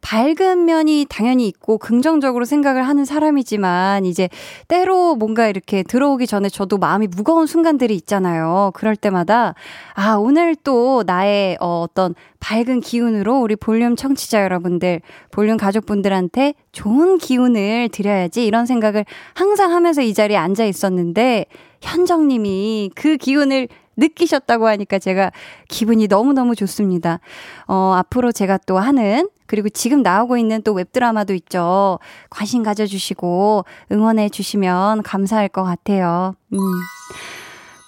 Speaker 1: 밝은 면이 당연히 있고 긍정적으로 생각을 하는 사람이지만 이제 때로 뭔가 이렇게 들어오기 전에 저도 마음이 무거운 순간들이 있잖아요. 그럴 때마다 아, 오늘 또 나의 어, 어떤 밝은 기운으로 우리 볼륨 청취자 여러분들, 볼륨 가족분들한테 좋은 기운을 드려야지 이런 생각을 항상 하면서 이 자리에 앉아 있었는데 현정 님이 그 기운을 느끼셨다고 하니까 제가 기분이 너무너무 좋습니다. 어, 앞으로 제가 또 하는 그리고 지금 나오고 있는 또 웹드라마도 있죠. 관심 가져주시고 응원해 주시면 감사할 것 같아요. 음.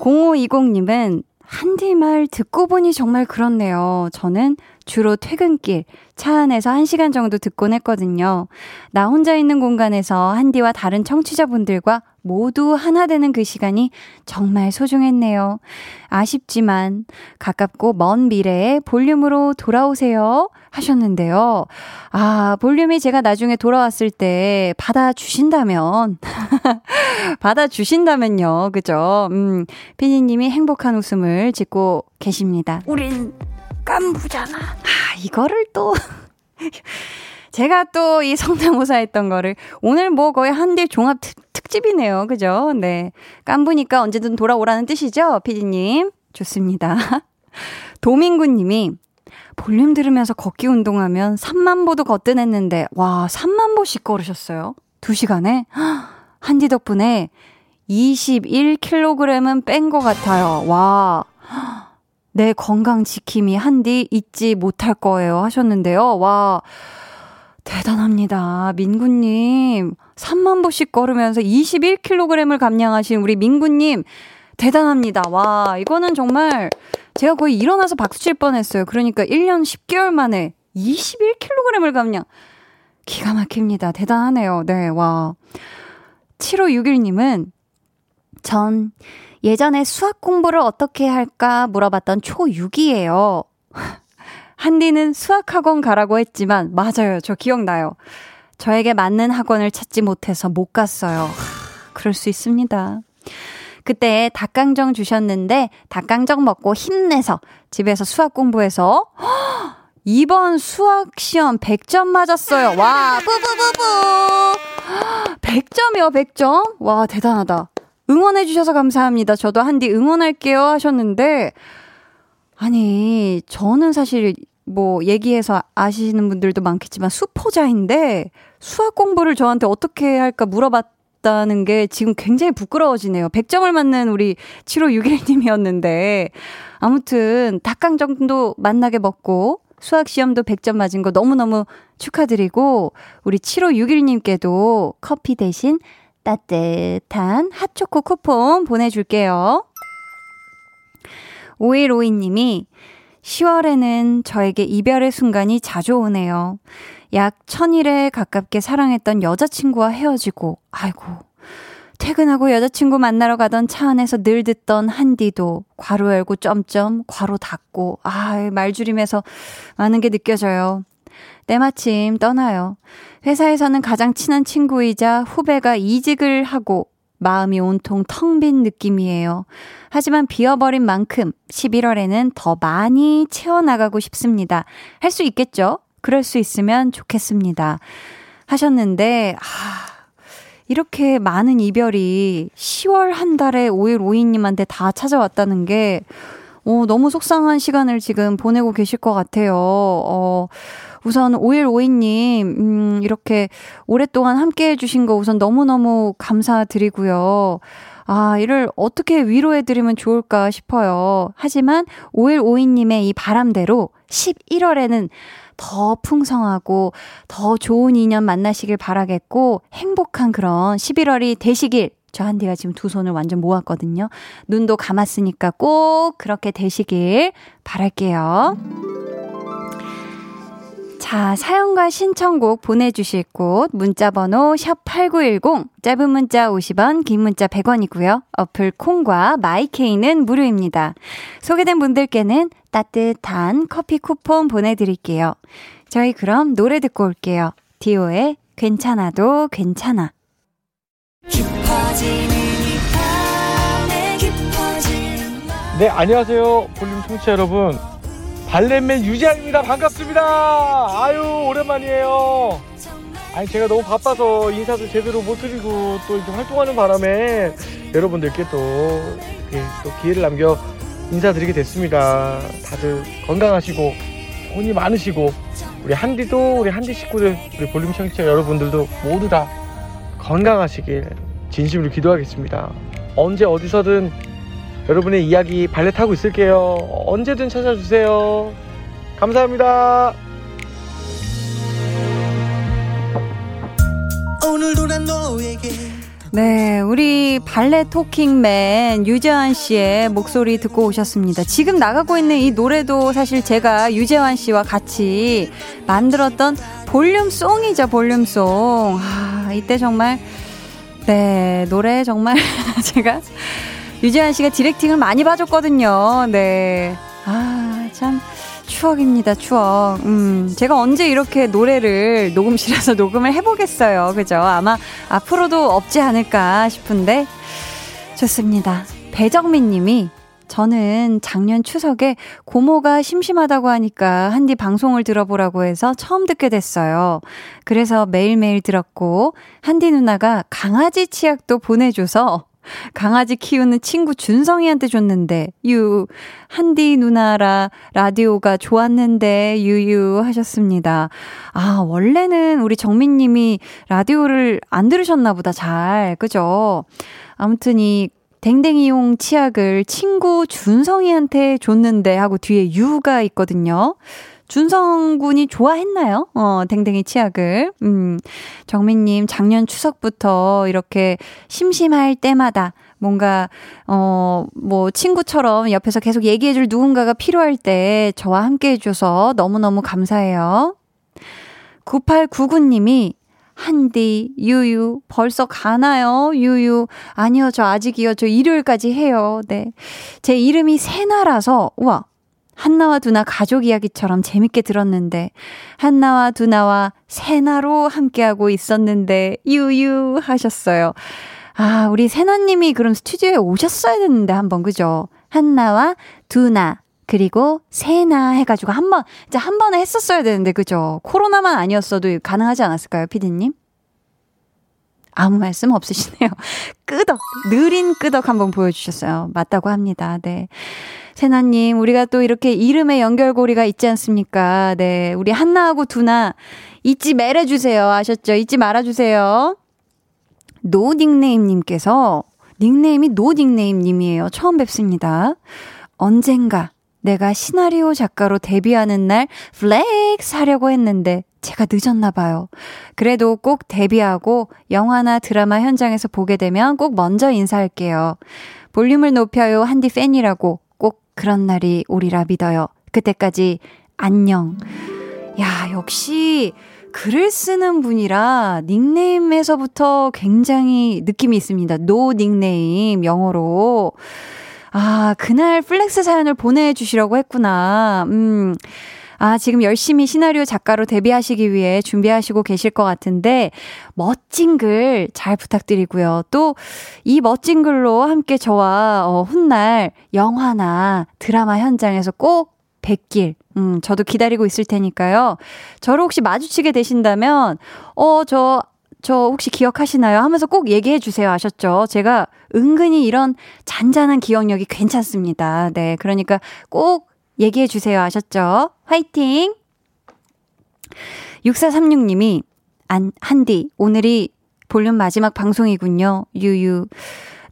Speaker 1: 0520님은 한디 말 듣고 보니 정말 그렇네요. 저는 주로 퇴근길, 차 안에서 1시간 정도 듣곤 했거든요. 나 혼자 있는 공간에서 한디와 다른 청취자분들과 모두 하나 되는 그 시간이 정말 소중했네요. 아쉽지만 가깝고 먼 미래에 볼륨으로 돌아오세요 하셨는데요. 아, 볼륨이 제가 나중에 돌아왔을 때 받아주신다면, [laughs] 받아주신다면요. 그죠? 음, 피디님이 행복한 웃음을 짓고 계십니다. 우린 깐부잖아. 아, 이거를 또. [laughs] 제가 또 이 성대모사 했던 거를 오늘 뭐 거의 한딜 종합 특, 집이네요 그죠? 네. 깐부니까 언제든 돌아오라는 뜻이죠? 피디님. 좋습니다. [laughs] 도민구 님이 볼륨 들으면서 걷기 운동하면 3만 보도 거뜬했는데, 와, 3만 보씩 걸으셨어요. 2시간에? [gasps] 한디 덕분에 21kg은 뺀 것 같아요. 와. [gasps] 내 건강 지킴이 한디 잊지 못할 거예요 하셨는데요. 와. 대단합니다. 민구님. 3만 보씩 걸으면서 21kg을 감량하신 우리 민구님. 대단합니다. 와, 이거는 정말 제가 거의 일어나서 박수 칠 뻔했어요. 그러니까 1년 10개월 만에 21kg을 감량. 기가 막힙니다. 대단하네요. 네, 와. 7561님은 전 예전에 수학 공부를 어떻게 할까 물어봤던 초6이에요. 한디는 수학학원 가라고 했지만, 맞아요. 저 기억나요. 저에게 맞는 학원을 찾지 못해서 못 갔어요. 그럴 수 있습니다. 그때 닭강정 주셨는데, 닭강정 먹고 힘내서 집에서 수학 공부해서, [gasps] 이번 수학 시험 100점 맞았어요. 와, 뿌뿌뿌뿌. [gasps] 100점이요, 100점? 와, 대단하다. 응원해주셔서 감사합니다. 저도 한디 응원할게요 하셨는데, 아니, 저는 사실 뭐 얘기해서 아시는 분들도 많겠지만 수포자인데 수학 공부를 저한테 어떻게 할까 물어봤다는 게 지금 굉장히 부끄러워지네요. 100점을 맞는 우리 7561님이었는데 아무튼 닭강 정도 만나게 먹고 수학 시험도 100점 맞은 거 너무너무 축하드리고 우리 7561님께도 커피 대신 따뜻한 핫초코 쿠폰 보내줄게요. 5152님이 10월에는 저에게 이별의 순간이 자주 오네요. 약 천일에 가깝게 사랑했던 여자친구와 헤어지고, 아이고. 퇴근하고 여자친구 만나러 가던 차 안에서 늘 듣던 한디도 괄호 열고 점점 괄호 닫고 아 말줄임에서 많은 게 느껴져요. 때마침 떠나요. 회사에서는 가장 친한 친구이자 후배가 이직을 하고 마음이 온통 텅 빈 느낌이에요. 하지만 비어버린 만큼 11월에는 더 많이 채워나가고 싶습니다. 할 수 있겠죠? 그럴 수 있으면 좋겠습니다. 하셨는데, 아, 이렇게 많은 이별이 10월 한 달에 5일 5인님한테 다 찾아왔다는 게, 어, 너무 속상한 시간을 지금 보내고 계실 것 같아요. 어, 우선 5152님, 음, 이렇게 오랫동안 함께 해주신 거 우선 너무너무 감사드리고요. 아, 이를 어떻게 위로해드리면 좋을까 싶어요. 하지만 5152님의 이 바람대로 11월에는 더 풍성하고 더 좋은 인연 만나시길 바라겠고 행복한 그런 11월이 되시길 저 한디가 지금 두 손을 완전 모았거든요. 눈도 감았으니까 꼭 그렇게 되시길 바랄게요. 자, 사연과 신청곡 보내주실 곳 문자번호 샵8910 짧은 문자 50원 긴 문자 100원이고요. 어플 콩과 마이케이는 무료입니다. 소개된 분들께는 따뜻한 커피 쿠폰 보내드릴게요. 저희 그럼 노래 듣고 올게요. 디오의 괜찮아도 괜찮아.
Speaker 3: 네, 안녕하세요. 볼륨 청취자 여러분. 발렌맨 유지한입니다. 반갑습니다. 아유, 오랜만이에요. 아니, 제가 너무 바빠서 인사도 제대로 못 드리고 또 이렇게 활동하는 바람에 여러분들께 또, 또 기회를 남겨 인사드리게 됐습니다. 다들 건강하시고, 돈이 많으시고, 우리 한디도, 우리 한디 식구들, 우리 볼륨 청취자 여러분들도 모두 다 건강하시길 진심으로 기도하겠습니다. 언제 어디서든 여러분의 이야기 발레 타고 있을게요. 언제든 찾아주세요. 감사합니다. 오늘도 난
Speaker 1: 너에게 네, 우리 발레 토킹맨 유재환 씨의 목소리 듣고 오셨습니다. 지금 나가고 있는 이 노래도 사실 제가 유재환 씨와 같이 만들었던 볼륨송이죠, 볼륨송. 아, 이때 정말, 네, 노래 정말 [laughs] 제가 유재한 씨가 디렉팅을 많이 봐줬거든요. 네. 아, 참. 추억입니다, 추억. 음, 제가 언제 이렇게 노래를 녹음실에서 [laughs] 녹음을 해보겠어요. 그죠? 아마 앞으로도 없지 않을까 싶은데. 좋습니다. 배정민 님이 저는 작년 추석에 고모가 심심하다고 하니까 한디 방송을 들어보라고 해서 처음 듣게 됐어요. 그래서 매일매일 들었고, 한디 누나가 강아지 치약도 보내줘서 강아지 키우는 친구 준성이한테 줬는데, 유, 한디 누나라 라디오가 좋았는데, 유유 하셨습니다. 아, 원래는 우리 정민님이 라디오를 안 들으셨나 보다, 잘. 그죠? 아무튼 이 댕댕이용 치약을 친구 준성이한테 줬는데 하고 뒤에 유가 있거든요. 준성 군이 좋아했나요? 어, 댕댕이 치약을. 음, 정민님, 작년 추석부터 이렇게 심심할 때마다 뭔가, 어, 뭐, 친구처럼 옆에서 계속 얘기해줄 누군가가 필요할 때 저와 함께 해줘서 너무너무 감사해요. 9899님이 한디, 유유, 벌써 가나요? 유유. 아니요, 저 아직이요. 저 일요일까지 해요. 네. 제 이름이 세나라서, 우와, 한나와 두나 가족 이야기처럼 재밌게 들었는데, 한나와 두나와 세나로 함께하고 있었는데, 유유 하셨어요. 아, 우리 세나님이 그럼 스튜디오에 오셨어야 됐는데, 한번, 그죠? 한나와 두나, 그리고 세나 해가지고 한 번, 이제 한 번에 했었어야 되는데, 그죠? 코로나만 아니었어도 가능하지 않았을까요, 피디님? 아무 말씀 없으시네요. [laughs] 끄덕, 느린 끄덕 한번 보여주셨어요. 맞다고 합니다. 네. 세나님, 우리가 또 이렇게 이름의 연결고리가 있지 않습니까? 네. 우리 한나하고 두나 잊지 말아주세요. 아셨죠? 잊지 말아주세요. no nickname님께서, 닉네임이 no nickname님이에요. 처음 뵙습니다. 언젠가 내가 시나리오 작가로 데뷔하는 날 flex 하려고 했는데 제가 늦었나 봐요. 그래도 꼭 데뷔하고 영화나 드라마 현장에서 보게 되면 꼭 먼저 인사할게요. 볼륨을 높여요 한디 팬이라고 꼭 그런 날이 오리라 믿어요. 그때까지 안녕. 야, 역시 글을 쓰는 분이라 닉네임에서부터 굉장히 느낌이 있습니다. No nickname 영어로. 아, 그날 flex 사연을 보내주시라고 했구나. 음. 아, 지금 열심히 시나리오 작가로 데뷔하시기 위해 준비하시고 계실 것 같은데, 멋진 글 잘 부탁드리고요. 또, 이 멋진 글로 함께 저와, 어, 훗날 영화나 드라마 현장에서 꼭 뵙길, 음, 저도 기다리고 있을 테니까요. 저를 혹시 마주치게 되신다면, 어, 저, 저 혹시 기억하시나요? 하면서 꼭 얘기해 주세요. 아셨죠? 제가 은근히 이런 잔잔한 기억력이 괜찮습니다. 네. 그러니까 꼭 얘기해 주세요. 아셨죠? 화이팅! 6436님이, 안, 한디, 오늘이 볼륨 마지막 방송이군요. 유유.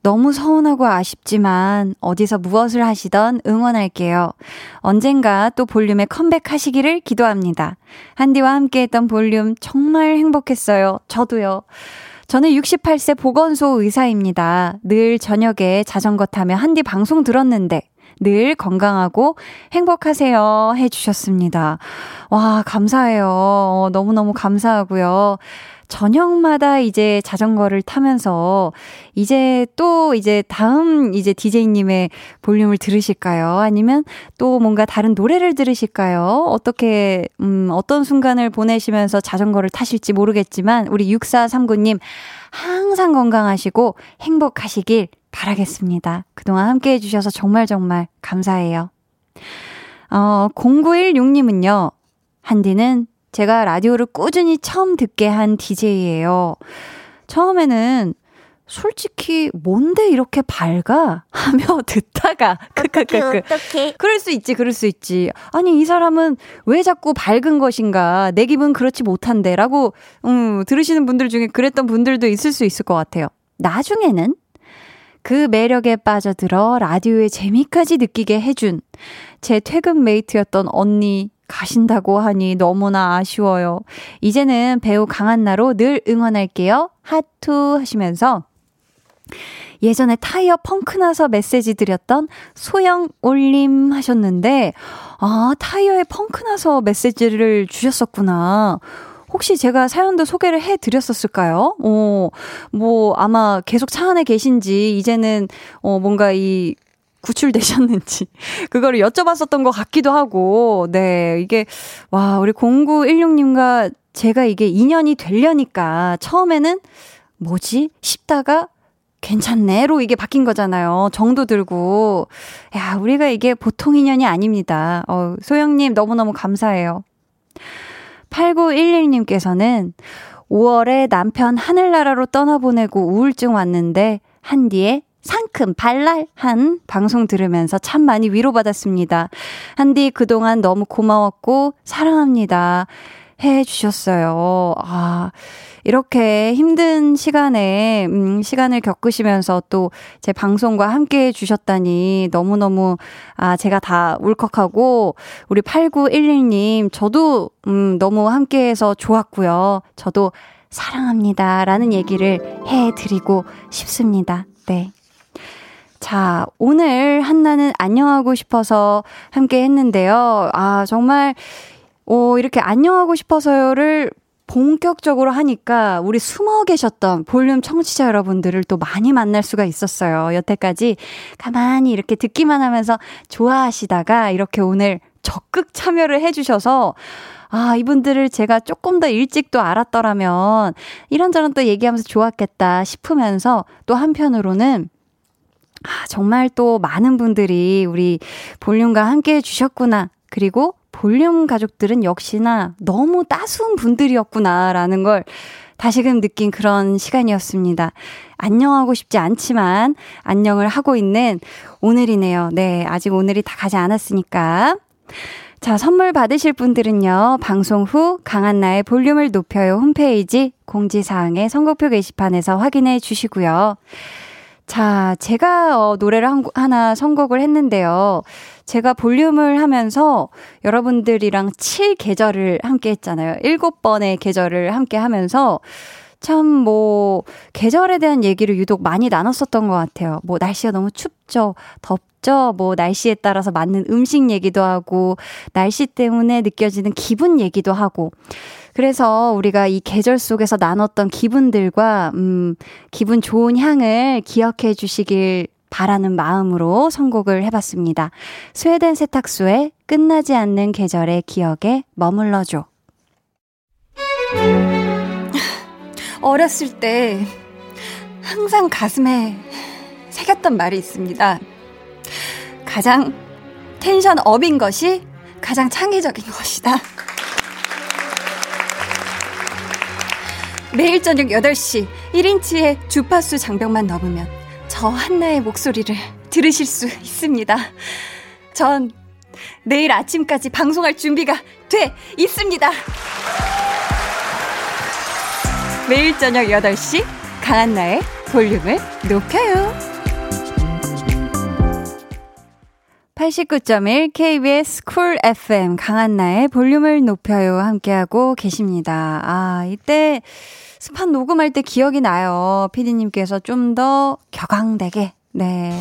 Speaker 1: 너무 서운하고 아쉽지만 어디서 무엇을 하시던 응원할게요. 언젠가 또 볼륨에 컴백하시기를 기도합니다. 한디와 함께 했던 볼륨 정말 행복했어요. 저도요. 저는 68세 보건소 의사입니다. 늘 저녁에 자전거 타며 한디 방송 들었는데 늘 건강하고 행복하세요 해주셨습니다. 와, 감사해요. 어, 너무너무 감사하고요. 저녁마다 이제 자전거를 타면서 이제 또 이제 다음 이제 DJ님의 볼륨을 들으실까요? 아니면 또 뭔가 다른 노래를 들으실까요? 어떻게, 음, 어떤 순간을 보내시면서 자전거를 타실지 모르겠지만 우리 6439님 항상 건강하시고 행복하시길 바라겠습니다. 그동안 함께 해주셔서 정말 정말 감사해요. 어, 0916님은요, 한디는 제가 라디오를 꾸준히 처음 듣게 한 DJ예요. 처음에는 솔직히 뭔데 이렇게 밝아? 하며 [laughs] 듣다가 크크크크. 어떻게 그럴 수 있지 그럴 수 있지. 아니 이 사람은 왜 자꾸 밝은 것인가? 내 기분 그렇지 못한데라고 음 들으시는 분들 중에 그랬던 분들도 있을 수 있을 것 같아요. 나중에는 그 매력에 빠져들어 라디오의 재미까지 느끼게 해준 제 퇴근 mate였던 언니 가신다고 하니 너무나 아쉬워요. 이제는 배우 강한나로 늘 응원할게요. 하트 하시면서 예전에 타이어 펑크 나서 메시지 드렸던 소영 올림 하셨는데, 아, 타이어에 펑크 나서 메시지를 주셨었구나. 혹시 제가 사연도 소개를 해 드렸었을까요? 어, 뭐, 아마 계속 차 안에 계신지, 이제는, 어, 뭔가 이, 구출되셨는지 [laughs] 그거를 여쭤봤었던 것 같기도 하고 네 이게 와 우리 0916님과 제가 이게 인연이 되려니까 처음에는 뭐지 싶다가 괜찮네로 이게 바뀐 거잖아요. 정도 들고 야 우리가 이게 보통 인연이 아닙니다. 어, 소영님 너무너무 감사해요. 8911님께서는 5월에 남편 하늘나라로 떠나보내고 우울증 왔는데 한디에 상큼 발랄한 방송 들으면서 참 많이 위로받았습니다. 한디 그동안 너무 고마웠고 사랑합니다. 해 주셨어요. 아, 이렇게 힘든 시간에, 음, 시간을 겪으시면서 또 제 방송과 함께 해 주셨다니 너무너무, 아, 제가 다 울컥하고, 우리 8911님, 저도, 음, 너무 함께 해서 좋았고요. 저도 사랑합니다. 라는 얘기를 해 드리고 싶습니다. 네. 자, 오늘 한나는 안녕하고 싶어서 함께 했는데요. 아, 정말, 어, 이렇게 안녕하고 싶어서요를 본격적으로 하니까 우리 숨어 계셨던 볼륨 청취자 여러분들을 또 많이 만날 수가 있었어요. 여태까지 가만히 이렇게 듣기만 하면서 좋아하시다가 이렇게 오늘 적극 참여를 해주셔서 아, 이분들을 제가 조금 더 일찍 또 알았더라면 이런저런 또 얘기하면서 좋았겠다 싶으면서 또 한편으로는 아, 정말 또 많은 분들이 우리 볼륨과 함께 해주셨구나. 그리고 볼륨 가족들은 역시나 너무 따스운 분들이었구나라는 걸 다시금 느낀 그런 시간이었습니다. 안녕하고 싶지 않지만 안녕을 하고 있는 오늘이네요. 네, 아직 오늘이 다 가지 않았으니까. 자, 선물 받으실 분들은요, 방송 후 강한나의 볼륨을 높여요 홈페이지 공지사항의 선곡표 게시판에서 확인해 주시고요. 자, 제가 어, 노래를 한, 하나 선곡을 했는데요. 제가 볼륨을 하면서 여러분들이랑 7계절을 함께 했잖아요. 7번의 계절을 함께 하면서 참 뭐, 계절에 대한 얘기를 유독 많이 나눴었던 것 같아요. 뭐, 날씨가 너무 춥죠, 덥죠, 뭐, 날씨에 따라서 맞는 음식 얘기도 하고, 날씨 때문에 느껴지는 기분 얘기도 하고, 그래서 우리가 이 계절 속에서 나눴던 기분들과, 음, 기분 좋은 향을 기억해 주시길 바라는 마음으로 선곡을 해봤습니다. 스웨덴 세탁소의 끝나지 않는 계절의 기억에 머물러줘. 어렸을 때 항상 가슴에 새겼던 말이 있습니다. 가장 텐션 업인 것이 가장 창의적인 것이다. 매일 저녁 8시 1인치의 주파수 장벽만 넘으면 저 한나의 목소리를 들으실 수 있습니다. 전 내일 아침까지 방송할 준비가 돼 있습니다. 매일 저녁 8시 강한나의 볼륨을 높여요. 89.1 KBS 쿨 FM 강한나의 볼륨을 높여요 함께하고 계십니다. 아, 이때 spot 녹음할 때 기억이 나요. 피디님께서 좀 더 격앙되게, 네.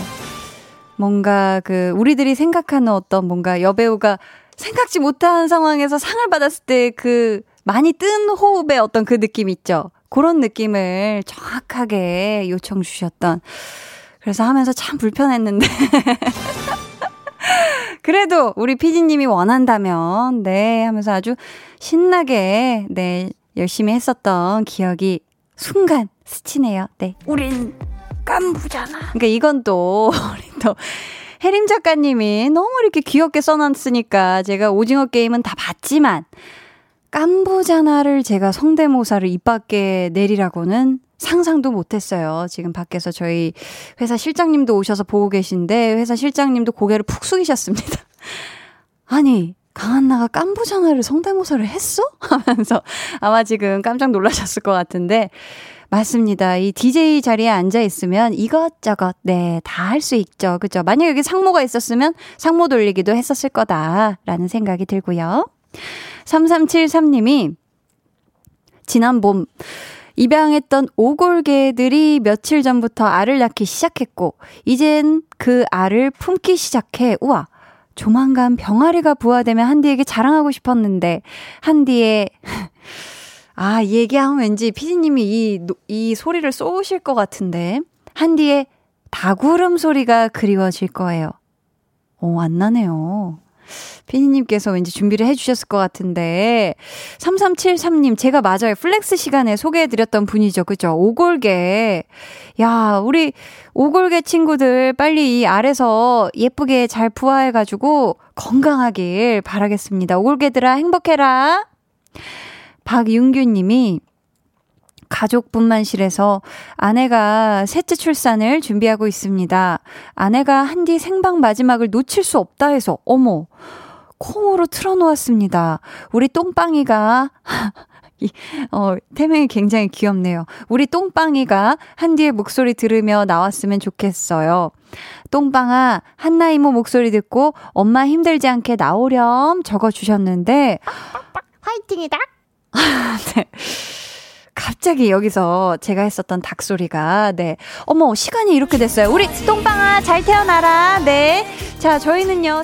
Speaker 1: 뭔가 그, 우리들이 생각하는 어떤 뭔가 여배우가 생각지 못한 상황에서 상을 받았을 때 그 많이 뜬 호흡의 어떤 그 느낌 있죠? 그런 느낌을 정확하게 요청 주셨던. 그래서 하면서 참 불편했는데. [laughs] 그래도 우리 피디님이 원한다면, 네, 하면서 아주 신나게, 네, 열심히 했었던 기억이 순간 스치네요. 네. 우린 깐부잖아. 그러니까 이건 또, [laughs] 우리 또, 혜림 작가님이 너무 이렇게 귀엽게 써놨으니까 제가 오징어 게임은 다 봤지만, 깐부잖아를 제가 성대모사를 입 밖에 내리라고는 상상도 못했어요. 지금 밖에서 저희 회사 실장님도 오셔서 보고 계신데 회사 실장님도 고개를 푹 숙이셨습니다. [laughs] 아니 강한나가 깐부장화를 성대모사를 했어? [laughs] 하면서 아마 지금 깜짝 놀라셨을 것 같은데 맞습니다. 이 DJ 자리에 앉아 있으면 이것저것 네, 다 할 수 있죠. 그죠? 만약 여기 상모가 있었으면 상모 돌리기도 했었을 거다라는 생각이 들고요. 3373님이 지난 봄 입양했던 오골개들이 며칠 전부터 알을 낳기 시작했고 이젠 그 알을 품기 시작해. 우와. 조만간 병아리가 부화되면 한디에게 자랑하고 싶었는데 한디의 [laughs] 아, 이 얘기하면 왠지 피디님이 이, 이 소리를 쏘실 것 같은데 한디의 닭 울음소리가 그리워질 거예요. 오, 안 나네요. 피디님께서 왠지 준비를 해주셨을 것 같은데, 3373님, 제가 맞아요. flex 시간에 소개해드렸던 분이죠. 그죠? 오골개. 야, 우리 오골개 친구들 빨리 이 알에서 예쁘게 잘 부화해가지고 건강하길 바라겠습니다. 오골개들아, 행복해라. 박윤규 님이 가족분만실에서 아내가 셋째 출산을 준비하고 있습니다. 아내가 한디 생방 마지막을 놓칠 수 없다 해서, 어머, 콩으로 틀어놓았습니다. 우리 똥빵이가, [laughs] 이, 어, 태명이 굉장히 귀엽네요. 우리 똥빵이가 한디의 목소리 들으며 나왔으면 좋겠어요. 똥빵아, 한나 이모 목소리 듣고 엄마 힘들지 않게 나오렴 적어주셨는데,
Speaker 2: 화이팅이다! [laughs]
Speaker 1: 네. 갑자기 여기서 제가 했었던 닭 소리가, 네. 어머, 시간이 이렇게 됐어요. 우리 똥빵아, 잘 태어나라. 네. 자, 저희는요.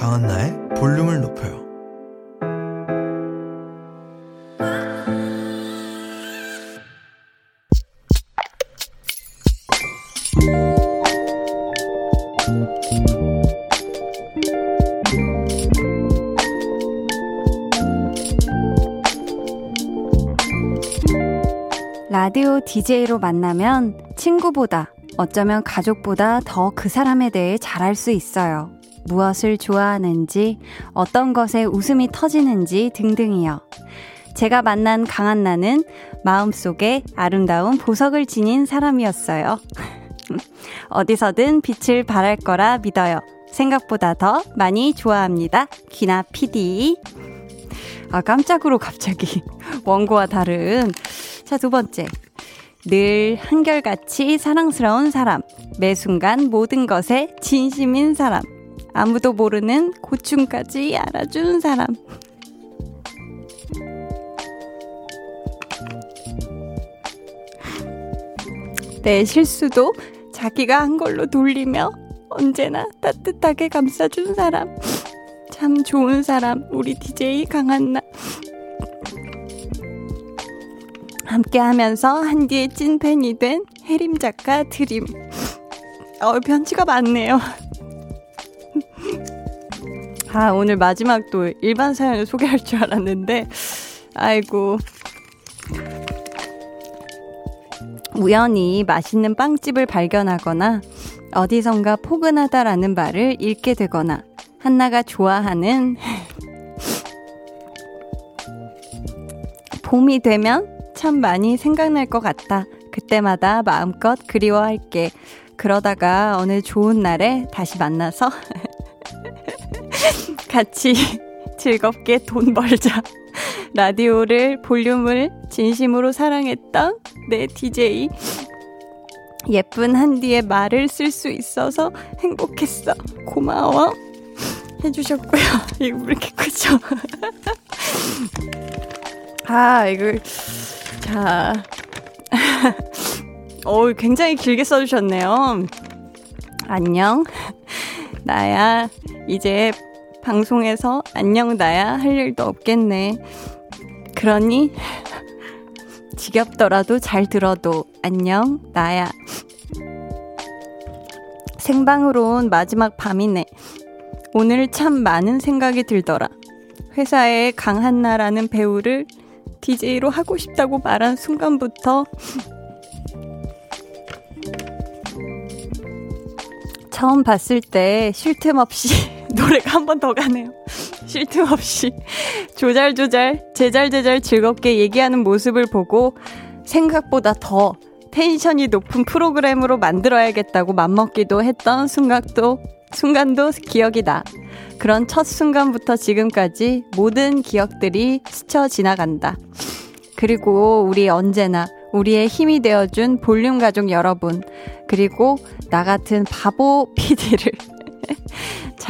Speaker 4: 강한나의 볼륨을 높여요.
Speaker 1: 라디오 DJ로 만나면 친구보다 어쩌면 가족보다 더 그 사람에 대해 잘 알 수 있어요. 무엇을 좋아하는지, 어떤 것에 웃음이 터지는지 등등이요. 제가 만난 강한나는 마음속에 아름다운 보석을 지닌 사람이었어요. [laughs] 어디서든 빛을 발할 거라 믿어요. 생각보다 더 많이 좋아합니다. 귀나 PD. 아, 깜짝으로 갑자기 [laughs] 원고와 다른. 자, 두 번째. 늘 한결같이 사랑스러운 사람. 매 순간 모든 것에 진심인 사람. 아무도 모르는 고충까지 알아준 사람. 내 실수도 자기가 한 걸로 돌리며 언제나 따뜻하게 감싸준 사람. 참 좋은 사람, 우리 DJ 강한나. 함께 하면서 한디의 찐팬이 된 해림 작가 드림. 어, 편지가 많네요. 아, 오늘 마지막 또 일반 사연을 소개할 줄 알았는데, 아이고. 우연히 맛있는 빵집을 발견하거나, 어디선가 포근하다라는 말을 읽게 되거나, 한나가 좋아하는 봄이 되면 참 많이 생각날 것 같다. 그때마다 마음껏 그리워할게. 그러다가 어느 좋은 날에 다시 만나서 [laughs] 같이 [laughs] 즐겁게 돈 벌자. 라디오를, 볼륨을 진심으로 사랑했던 내 DJ. 예쁜 한디의 말을 쓸 수 있어서 행복했어. 고마워. 해주셨고요. [laughs] 이거 왜 이렇게 크죠? [laughs] 아, 이거, 자. 어 굉장히 길게 써주셨네요. 안녕. 나야, 이제 방송에서 안녕 나야 할 일도 없겠네. 그러니 지겹더라도 잘 들어도 안녕 나야. 생방으로 온 마지막 밤이네. 오늘 참 많은 생각이 들더라. 회사에 강한나라는 배우를 DJ로 하고 싶다고 말한 순간부터 처음 봤을 때 쉴 틈 없이 [laughs] 노래가 한 번 더 가네요. 쉴 틈 없이 조잘조잘 제잘제잘 즐겁게 얘기하는 모습을 보고 생각보다 더 텐션이 높은 프로그램으로 만들어야겠다고 맘먹기도 했던 순간도 순간도 기억이 나. 그런 첫 순간부터 지금까지 모든 기억들이 스쳐 지나간다. 그리고 우리 언제나 우리의 힘이 되어준 볼륨 가족 여러분, 그리고 나 같은 바보 PD를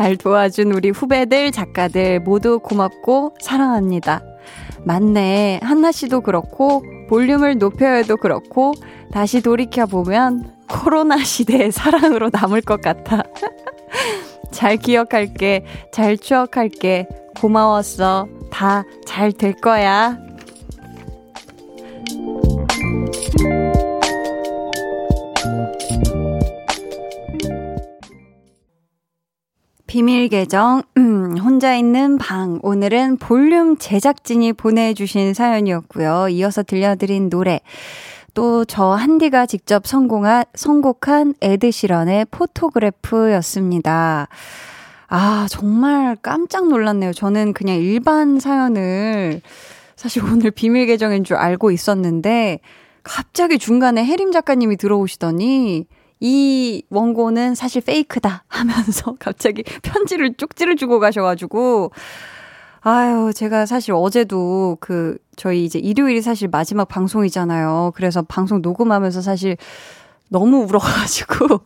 Speaker 1: 잘 도와준 우리 후배들, 작가들 모두 고맙고 사랑합니다. 맞네. 한나 씨도 그렇고, 볼륨을 높여야도 그렇고, 다시 돌이켜보면 코로나 시대의 사랑으로 남을 것 같아. [laughs] 잘 기억할게. 잘 추억할게. 고마웠어. 다 잘 될 거야. 비밀 계정, 음, 혼자 있는 방. 오늘은 볼륨 제작진이 보내주신 사연이었고요. 이어서 들려드린 노래. 또 저 한디가 직접 성공한, 선곡한 에드시런의 포토그래프였습니다. 아, 정말 깜짝 놀랐네요. 저는 그냥 일반 사연을 사실 오늘 비밀 계정인 줄 알고 있었는데, 갑자기 중간에 혜림 작가님이 들어오시더니, 이 원고는 사실 페이크다 하면서 [laughs] 갑자기 편지를 쪽지를 주고 가셔가지고, 아유, 제가 사실 어제도 그, 저희 이제 일요일이 사실 마지막 방송이잖아요. 그래서 방송 녹음하면서 사실 너무 울어가지고.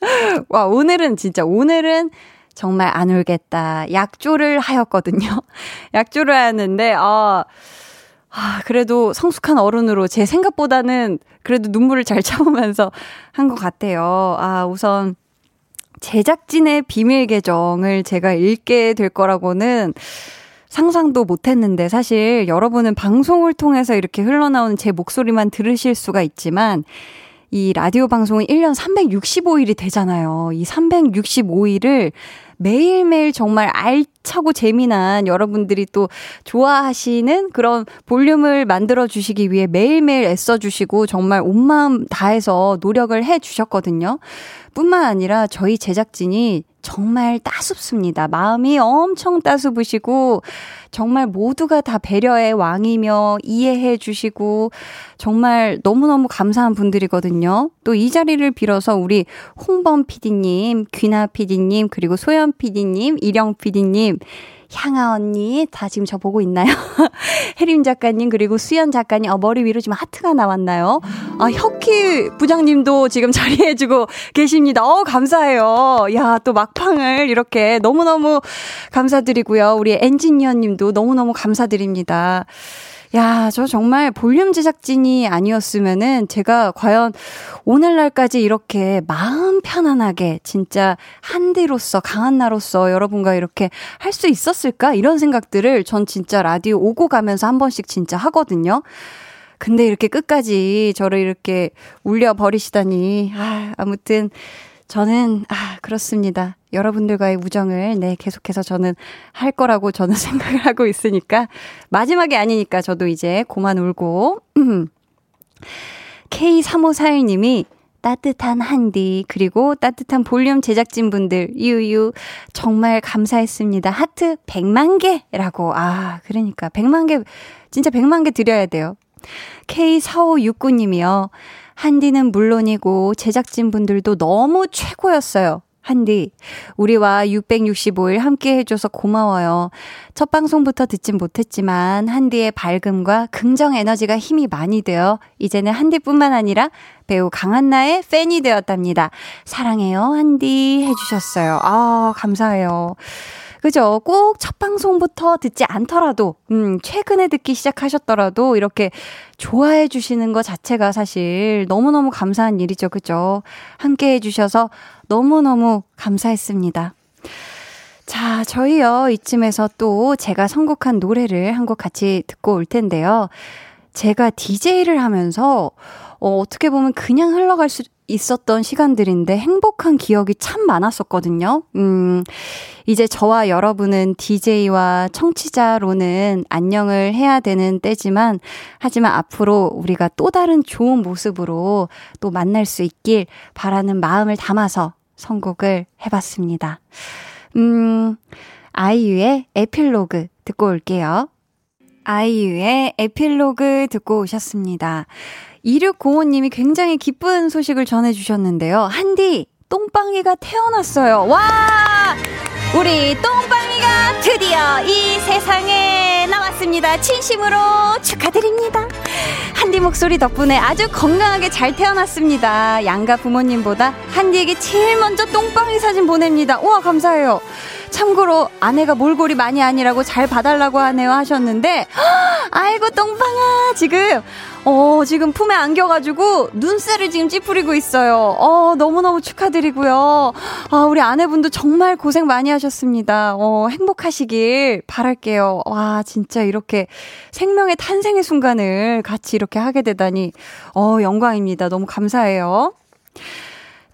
Speaker 1: [laughs] 와, 오늘은 진짜, 오늘은 정말 안 울겠다. 약조를 하였거든요. [laughs] 약조를 하였는데, 아, 아, 그래도 성숙한 어른으로 제 생각보다는 그래도 눈물을 잘 [laughs] 참으면서 한 것 같아요. 아, 우선 제작진의 비밀 계정을 제가 읽게 될 거라고는 상상도 못 했는데 사실 여러분은 방송을 통해서 이렇게 흘러나오는 제 목소리만 들으실 수가 있지만 이 라디오 방송은 1년 365일이 되잖아요. 이 365일을 매일매일 정말 알차고 재미난 여러분들이 또 좋아하시는 그런 볼륨을 만들어 주시기 위해 매일매일 애써 주시고 정말 온 마음 다해서 노력을 해 주셨거든요. 뿐만 아니라 저희 제작진이 정말 따숩습니다. 마음이 엄청 따스부시고 정말 모두가 다 배려의 왕이며 이해해 주시고 정말 너무너무 감사한 분들이거든요. 또 이 자리를 빌어서 우리 홍범 PD님, 귀나 PD님, 그리고 소연 PD님, 이령 PD님 향아 언니, 다 지금 저 보고 있나요? [laughs] 혜림 작가님, 그리고 수연 작가님, 어, 머리 위로 지금 하트가 나왔나요? 아, 혁희 부장님도 지금 자리해주고 계십니다. 어, 감사해요. 야, 또 막방을 이렇게 너무너무 감사드리고요. 우리 엔지니어 님도 너무너무 감사드립니다. 야, 저 정말 볼륨 제작진이 아니었으면은 제가 과연 오늘날까지 이렇게 마음 편안하게 진짜 한디로서 강한 나로서 여러분과 이렇게 할 수 있었을까? 이런 생각들을 전 진짜 라디오 오고 가면서 한 번씩 진짜 하거든요. 근데 이렇게 끝까지 저를 이렇게 울려 버리시다니. 아, 아무튼 저는, 아, 그렇습니다. 여러분들과의 우정을, 네, 계속해서 저는 할 거라고 저는 [laughs] 생각을 하고 있으니까, 마지막이 아니니까 저도 이제 고만 울고, [clears throat] K3541님이 따뜻한 한디, 그리고 따뜻한 볼륨 제작진 분들, 유유, 정말 감사했습니다. 하트 100만 개라고. 아, 그러니까 100만 개, 진짜 100만 개 드려야 돼요. K4569님이요. 한디는 물론이고 제작진 분들도 너무 최고였어요. 한디, 우리와 665일 함께 해줘서 고마워요. 첫 방송부터 듣진 못했지만, 한디의 밝음과 긍정 에너지가 힘이 많이 되어, 이제는 한디뿐만 아니라 배우 강한나의 팬이 되었답니다. 사랑해요, 한디. 해주셨어요. 아, 감사해요. 그죠? 꼭 첫 방송부터 듣지 않더라도, 음, 최근에 듣기 시작하셨더라도 이렇게 좋아해 주시는 것 자체가 사실 너무너무 감사한 일이죠. 그죠? 함께 해주셔서 너무너무 감사했습니다. 자, 저희요, 이쯤에서 또 제가 선곡한 노래를 한 곡 같이 듣고 올 텐데요. 제가 DJ를 하면서, 어, 어떻게 보면 그냥 흘러갈 수 있었던 시간들인데 행복한 기억이 참 많았었거든요. 음, 이제 저와 여러분은 DJ와 청취자로는 안녕을 해야 되는 때지만, 하지만 앞으로 우리가 또 다른 좋은 모습으로 또 만날 수 있길 바라는 마음을 담아서 선곡을 해봤습니다. 음, 아이유의 에필로그 듣고 올게요. 아이유의 에필로그 듣고 오셨습니다. 2605님이 굉장히 기쁜 소식을 전해주셨는데요. 한디, 똥빵이가 태어났어요. 와! 우리 똥빵이가 드디어 이 세상에 나왔습니다. 진심으로 축하드립니다. 한디 목소리 덕분에 아주 건강하게 잘 태어났습니다. 양가 부모님보다 한디에게 제일 먼저 똥빵이 사진 보냅니다. 우와, 감사해요. 참고로 아내가 몰골이 많이 아니라고 잘 봐달라고 하네요 하셨는데, 아이고, 똥빵아, 지금 어, 지금 품에 안겨가지고 눈살을 지금 찌푸리고 있어요. 어, 너무너무 축하드리고요. 아, 우리 아내분도 정말 고생 많이 하셨습니다. 어, 행복하시길 바랄게요. 와, 진짜 이렇게 생명의 탄생의 순간을 같이 이렇게 하게 되다니, 어, 영광입니다. 너무 감사해요.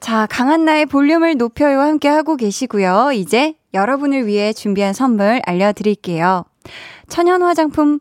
Speaker 1: 자, 강한나의 볼륨을 높여요 함께 하고 계시고요. 이제 여러분을 위해 준비한 선물 알려드릴게요. 천연 화장품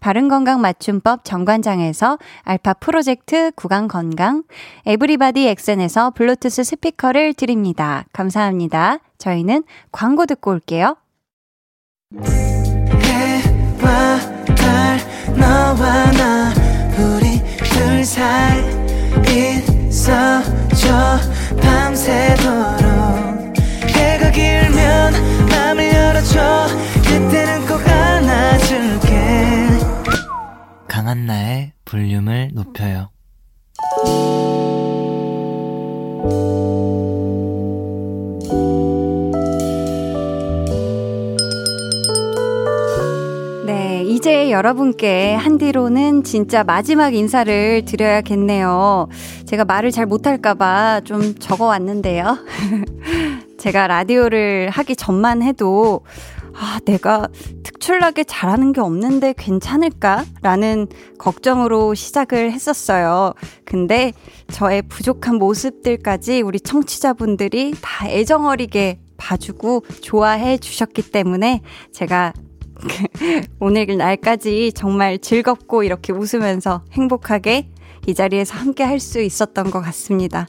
Speaker 1: 바른건강 맞춤법 정관장에서 알파 프로젝트 구강 건강, 에브리바디 엑센에서 블루투스 스피커를 드립니다. 감사합니다. 저희는 광고 듣고 올게요. 해와 달, 너와 나, 우리 둘 사이 있어줘, 밤새도록. 해가 길면 맘을 열어줘, 그때는
Speaker 5: 강한나의 볼륨을 높여요.
Speaker 1: 네, 이제 여러분께 한디로는 진짜 마지막 인사를 드려야겠네요. 제가 말을 잘 못할까봐 좀 적어 왔는데요. [laughs] 제가 라디오를 하기 전만 해도 아, 내가 특출나게 잘하는 게 없는데 괜찮을까? 라는 걱정으로 시작을 했었어요. 근데 저의 부족한 모습들까지 우리 청취자분들이 다 애정 어리게 봐주고 좋아해 주셨기 때문에 제가 [laughs] 오늘 날까지 정말 즐겁고 이렇게 웃으면서 행복하게 이 자리에서 함께 할 수 있었던 것 같습니다.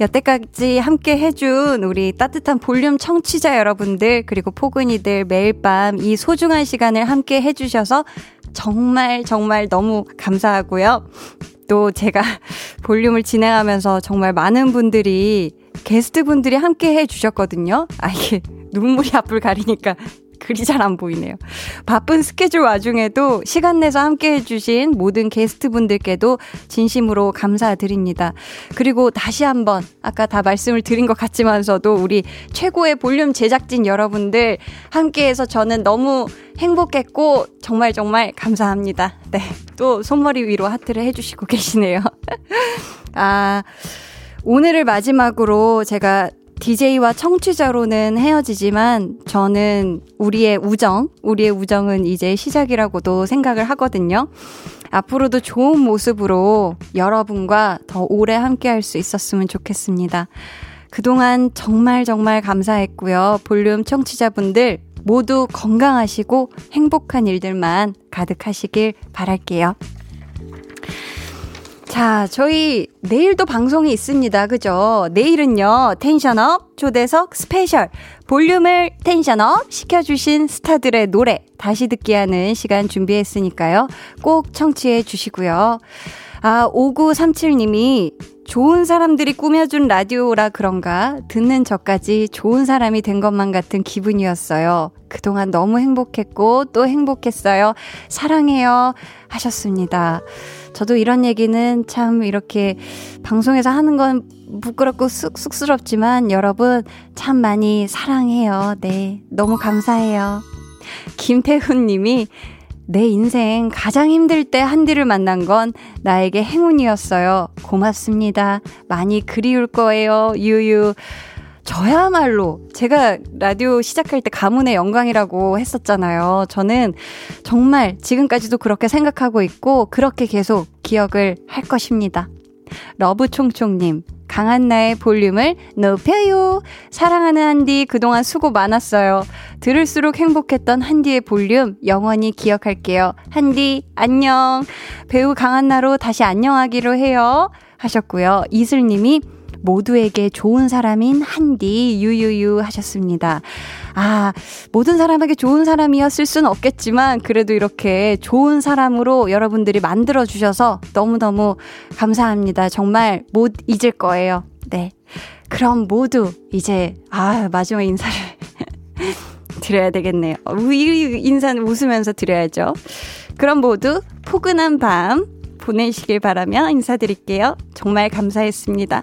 Speaker 1: 여태까지 함께 해준 우리 따뜻한 볼륨 청취자 여러분들, 그리고 포근이들 매일 밤 이 소중한 시간을 함께 해주셔서 정말 정말 너무 감사하고요. 또 제가 [laughs] 볼륨을 진행하면서 정말 많은 분들이 게스트 분들이 함께 해주셨거든요. 아, 이게 눈물이 앞을 가리니까 글이 잘 안 보이네요. 바쁜 스케줄 와중에도 시간 내서 함께 해주신 모든 게스트분들께도 진심으로 감사드립니다. 그리고 다시 한번 아까 다 말씀을 드린 것 같지만서도 우리 최고의 볼륨 제작진 여러분들 함께해서 저는 너무 행복했고 정말 정말 감사합니다. 네. 또 손머리 위로 하트를 해주시고 [laughs] 계시네요. 아, 오늘을 마지막으로 제가 DJ와 청취자로는 헤어지지만 저는 우리의 우정, 우리의 우정은 이제 시작이라고도 생각을 하거든요. 앞으로도 좋은 모습으로 여러분과 더 오래 함께 할 수 있었으면 좋겠습니다. 그동안 정말 정말 감사했고요. 볼륨 청취자분들 모두 건강하시고 행복한 일들만 가득하시길 바랄게요. 자, 저희 내일도 방송이 있습니다. 그죠? 내일은요, tension up 초대석 special 볼륨을 tension up 시켜주신 스타들의 노래 다시 듣기 하는 시간 준비했으니까요. 꼭 청취해 주시고요. 아, 5937님이 좋은 사람들이 꾸며준 라디오라 그런가 듣는 저까지 좋은 사람이 된 것만 같은 기분이었어요. 그동안 너무 행복했고 또 행복했어요. 사랑해요. 하셨습니다. 저도 이런 얘기는 참 이렇게 방송에서 하는 건 부끄럽고 쑥, 쑥스럽지만 여러분 참 많이 사랑해요. 네. 너무 감사해요. 김태훈 님이 내 인생 가장 힘들 때 한디를 만난 건 나에게 행운이었어요. 고맙습니다. 많이 그리울 거예요. 유유. 저야말로 제가 라디오 시작할 때 가문의 영광이라고 했었잖아요. 저는 정말 지금까지도 그렇게 생각하고 있고 그렇게 계속 기억을 할 것입니다. 러브총총님, 강한나의 볼륨을 높여요. 사랑하는 한디 그동안 수고 많았어요. 들을수록 행복했던 한디의 볼륨 영원히 기억할게요. 한디 안녕. 배우 강한나로 다시 안녕하기로 해요. 하셨고요. 이슬님이 모두에게 좋은 사람인 한디 유유유 하셨습니다. 아, 모든 사람에게 좋은 사람이었을 수는 없겠지만 그래도 이렇게 좋은 사람으로 여러분들이 만들어 주셔서 너무너무 감사합니다. 정말 못 잊을 거예요. 네. 그럼 모두 이제 아, 마지막 인사를 [laughs] 드려야 되겠네요. 이 인사는 웃으면서 드려야죠. 그럼 모두 포근한 밤 보내시길 바라며 인사드릴게요. 정말 감사했습니다.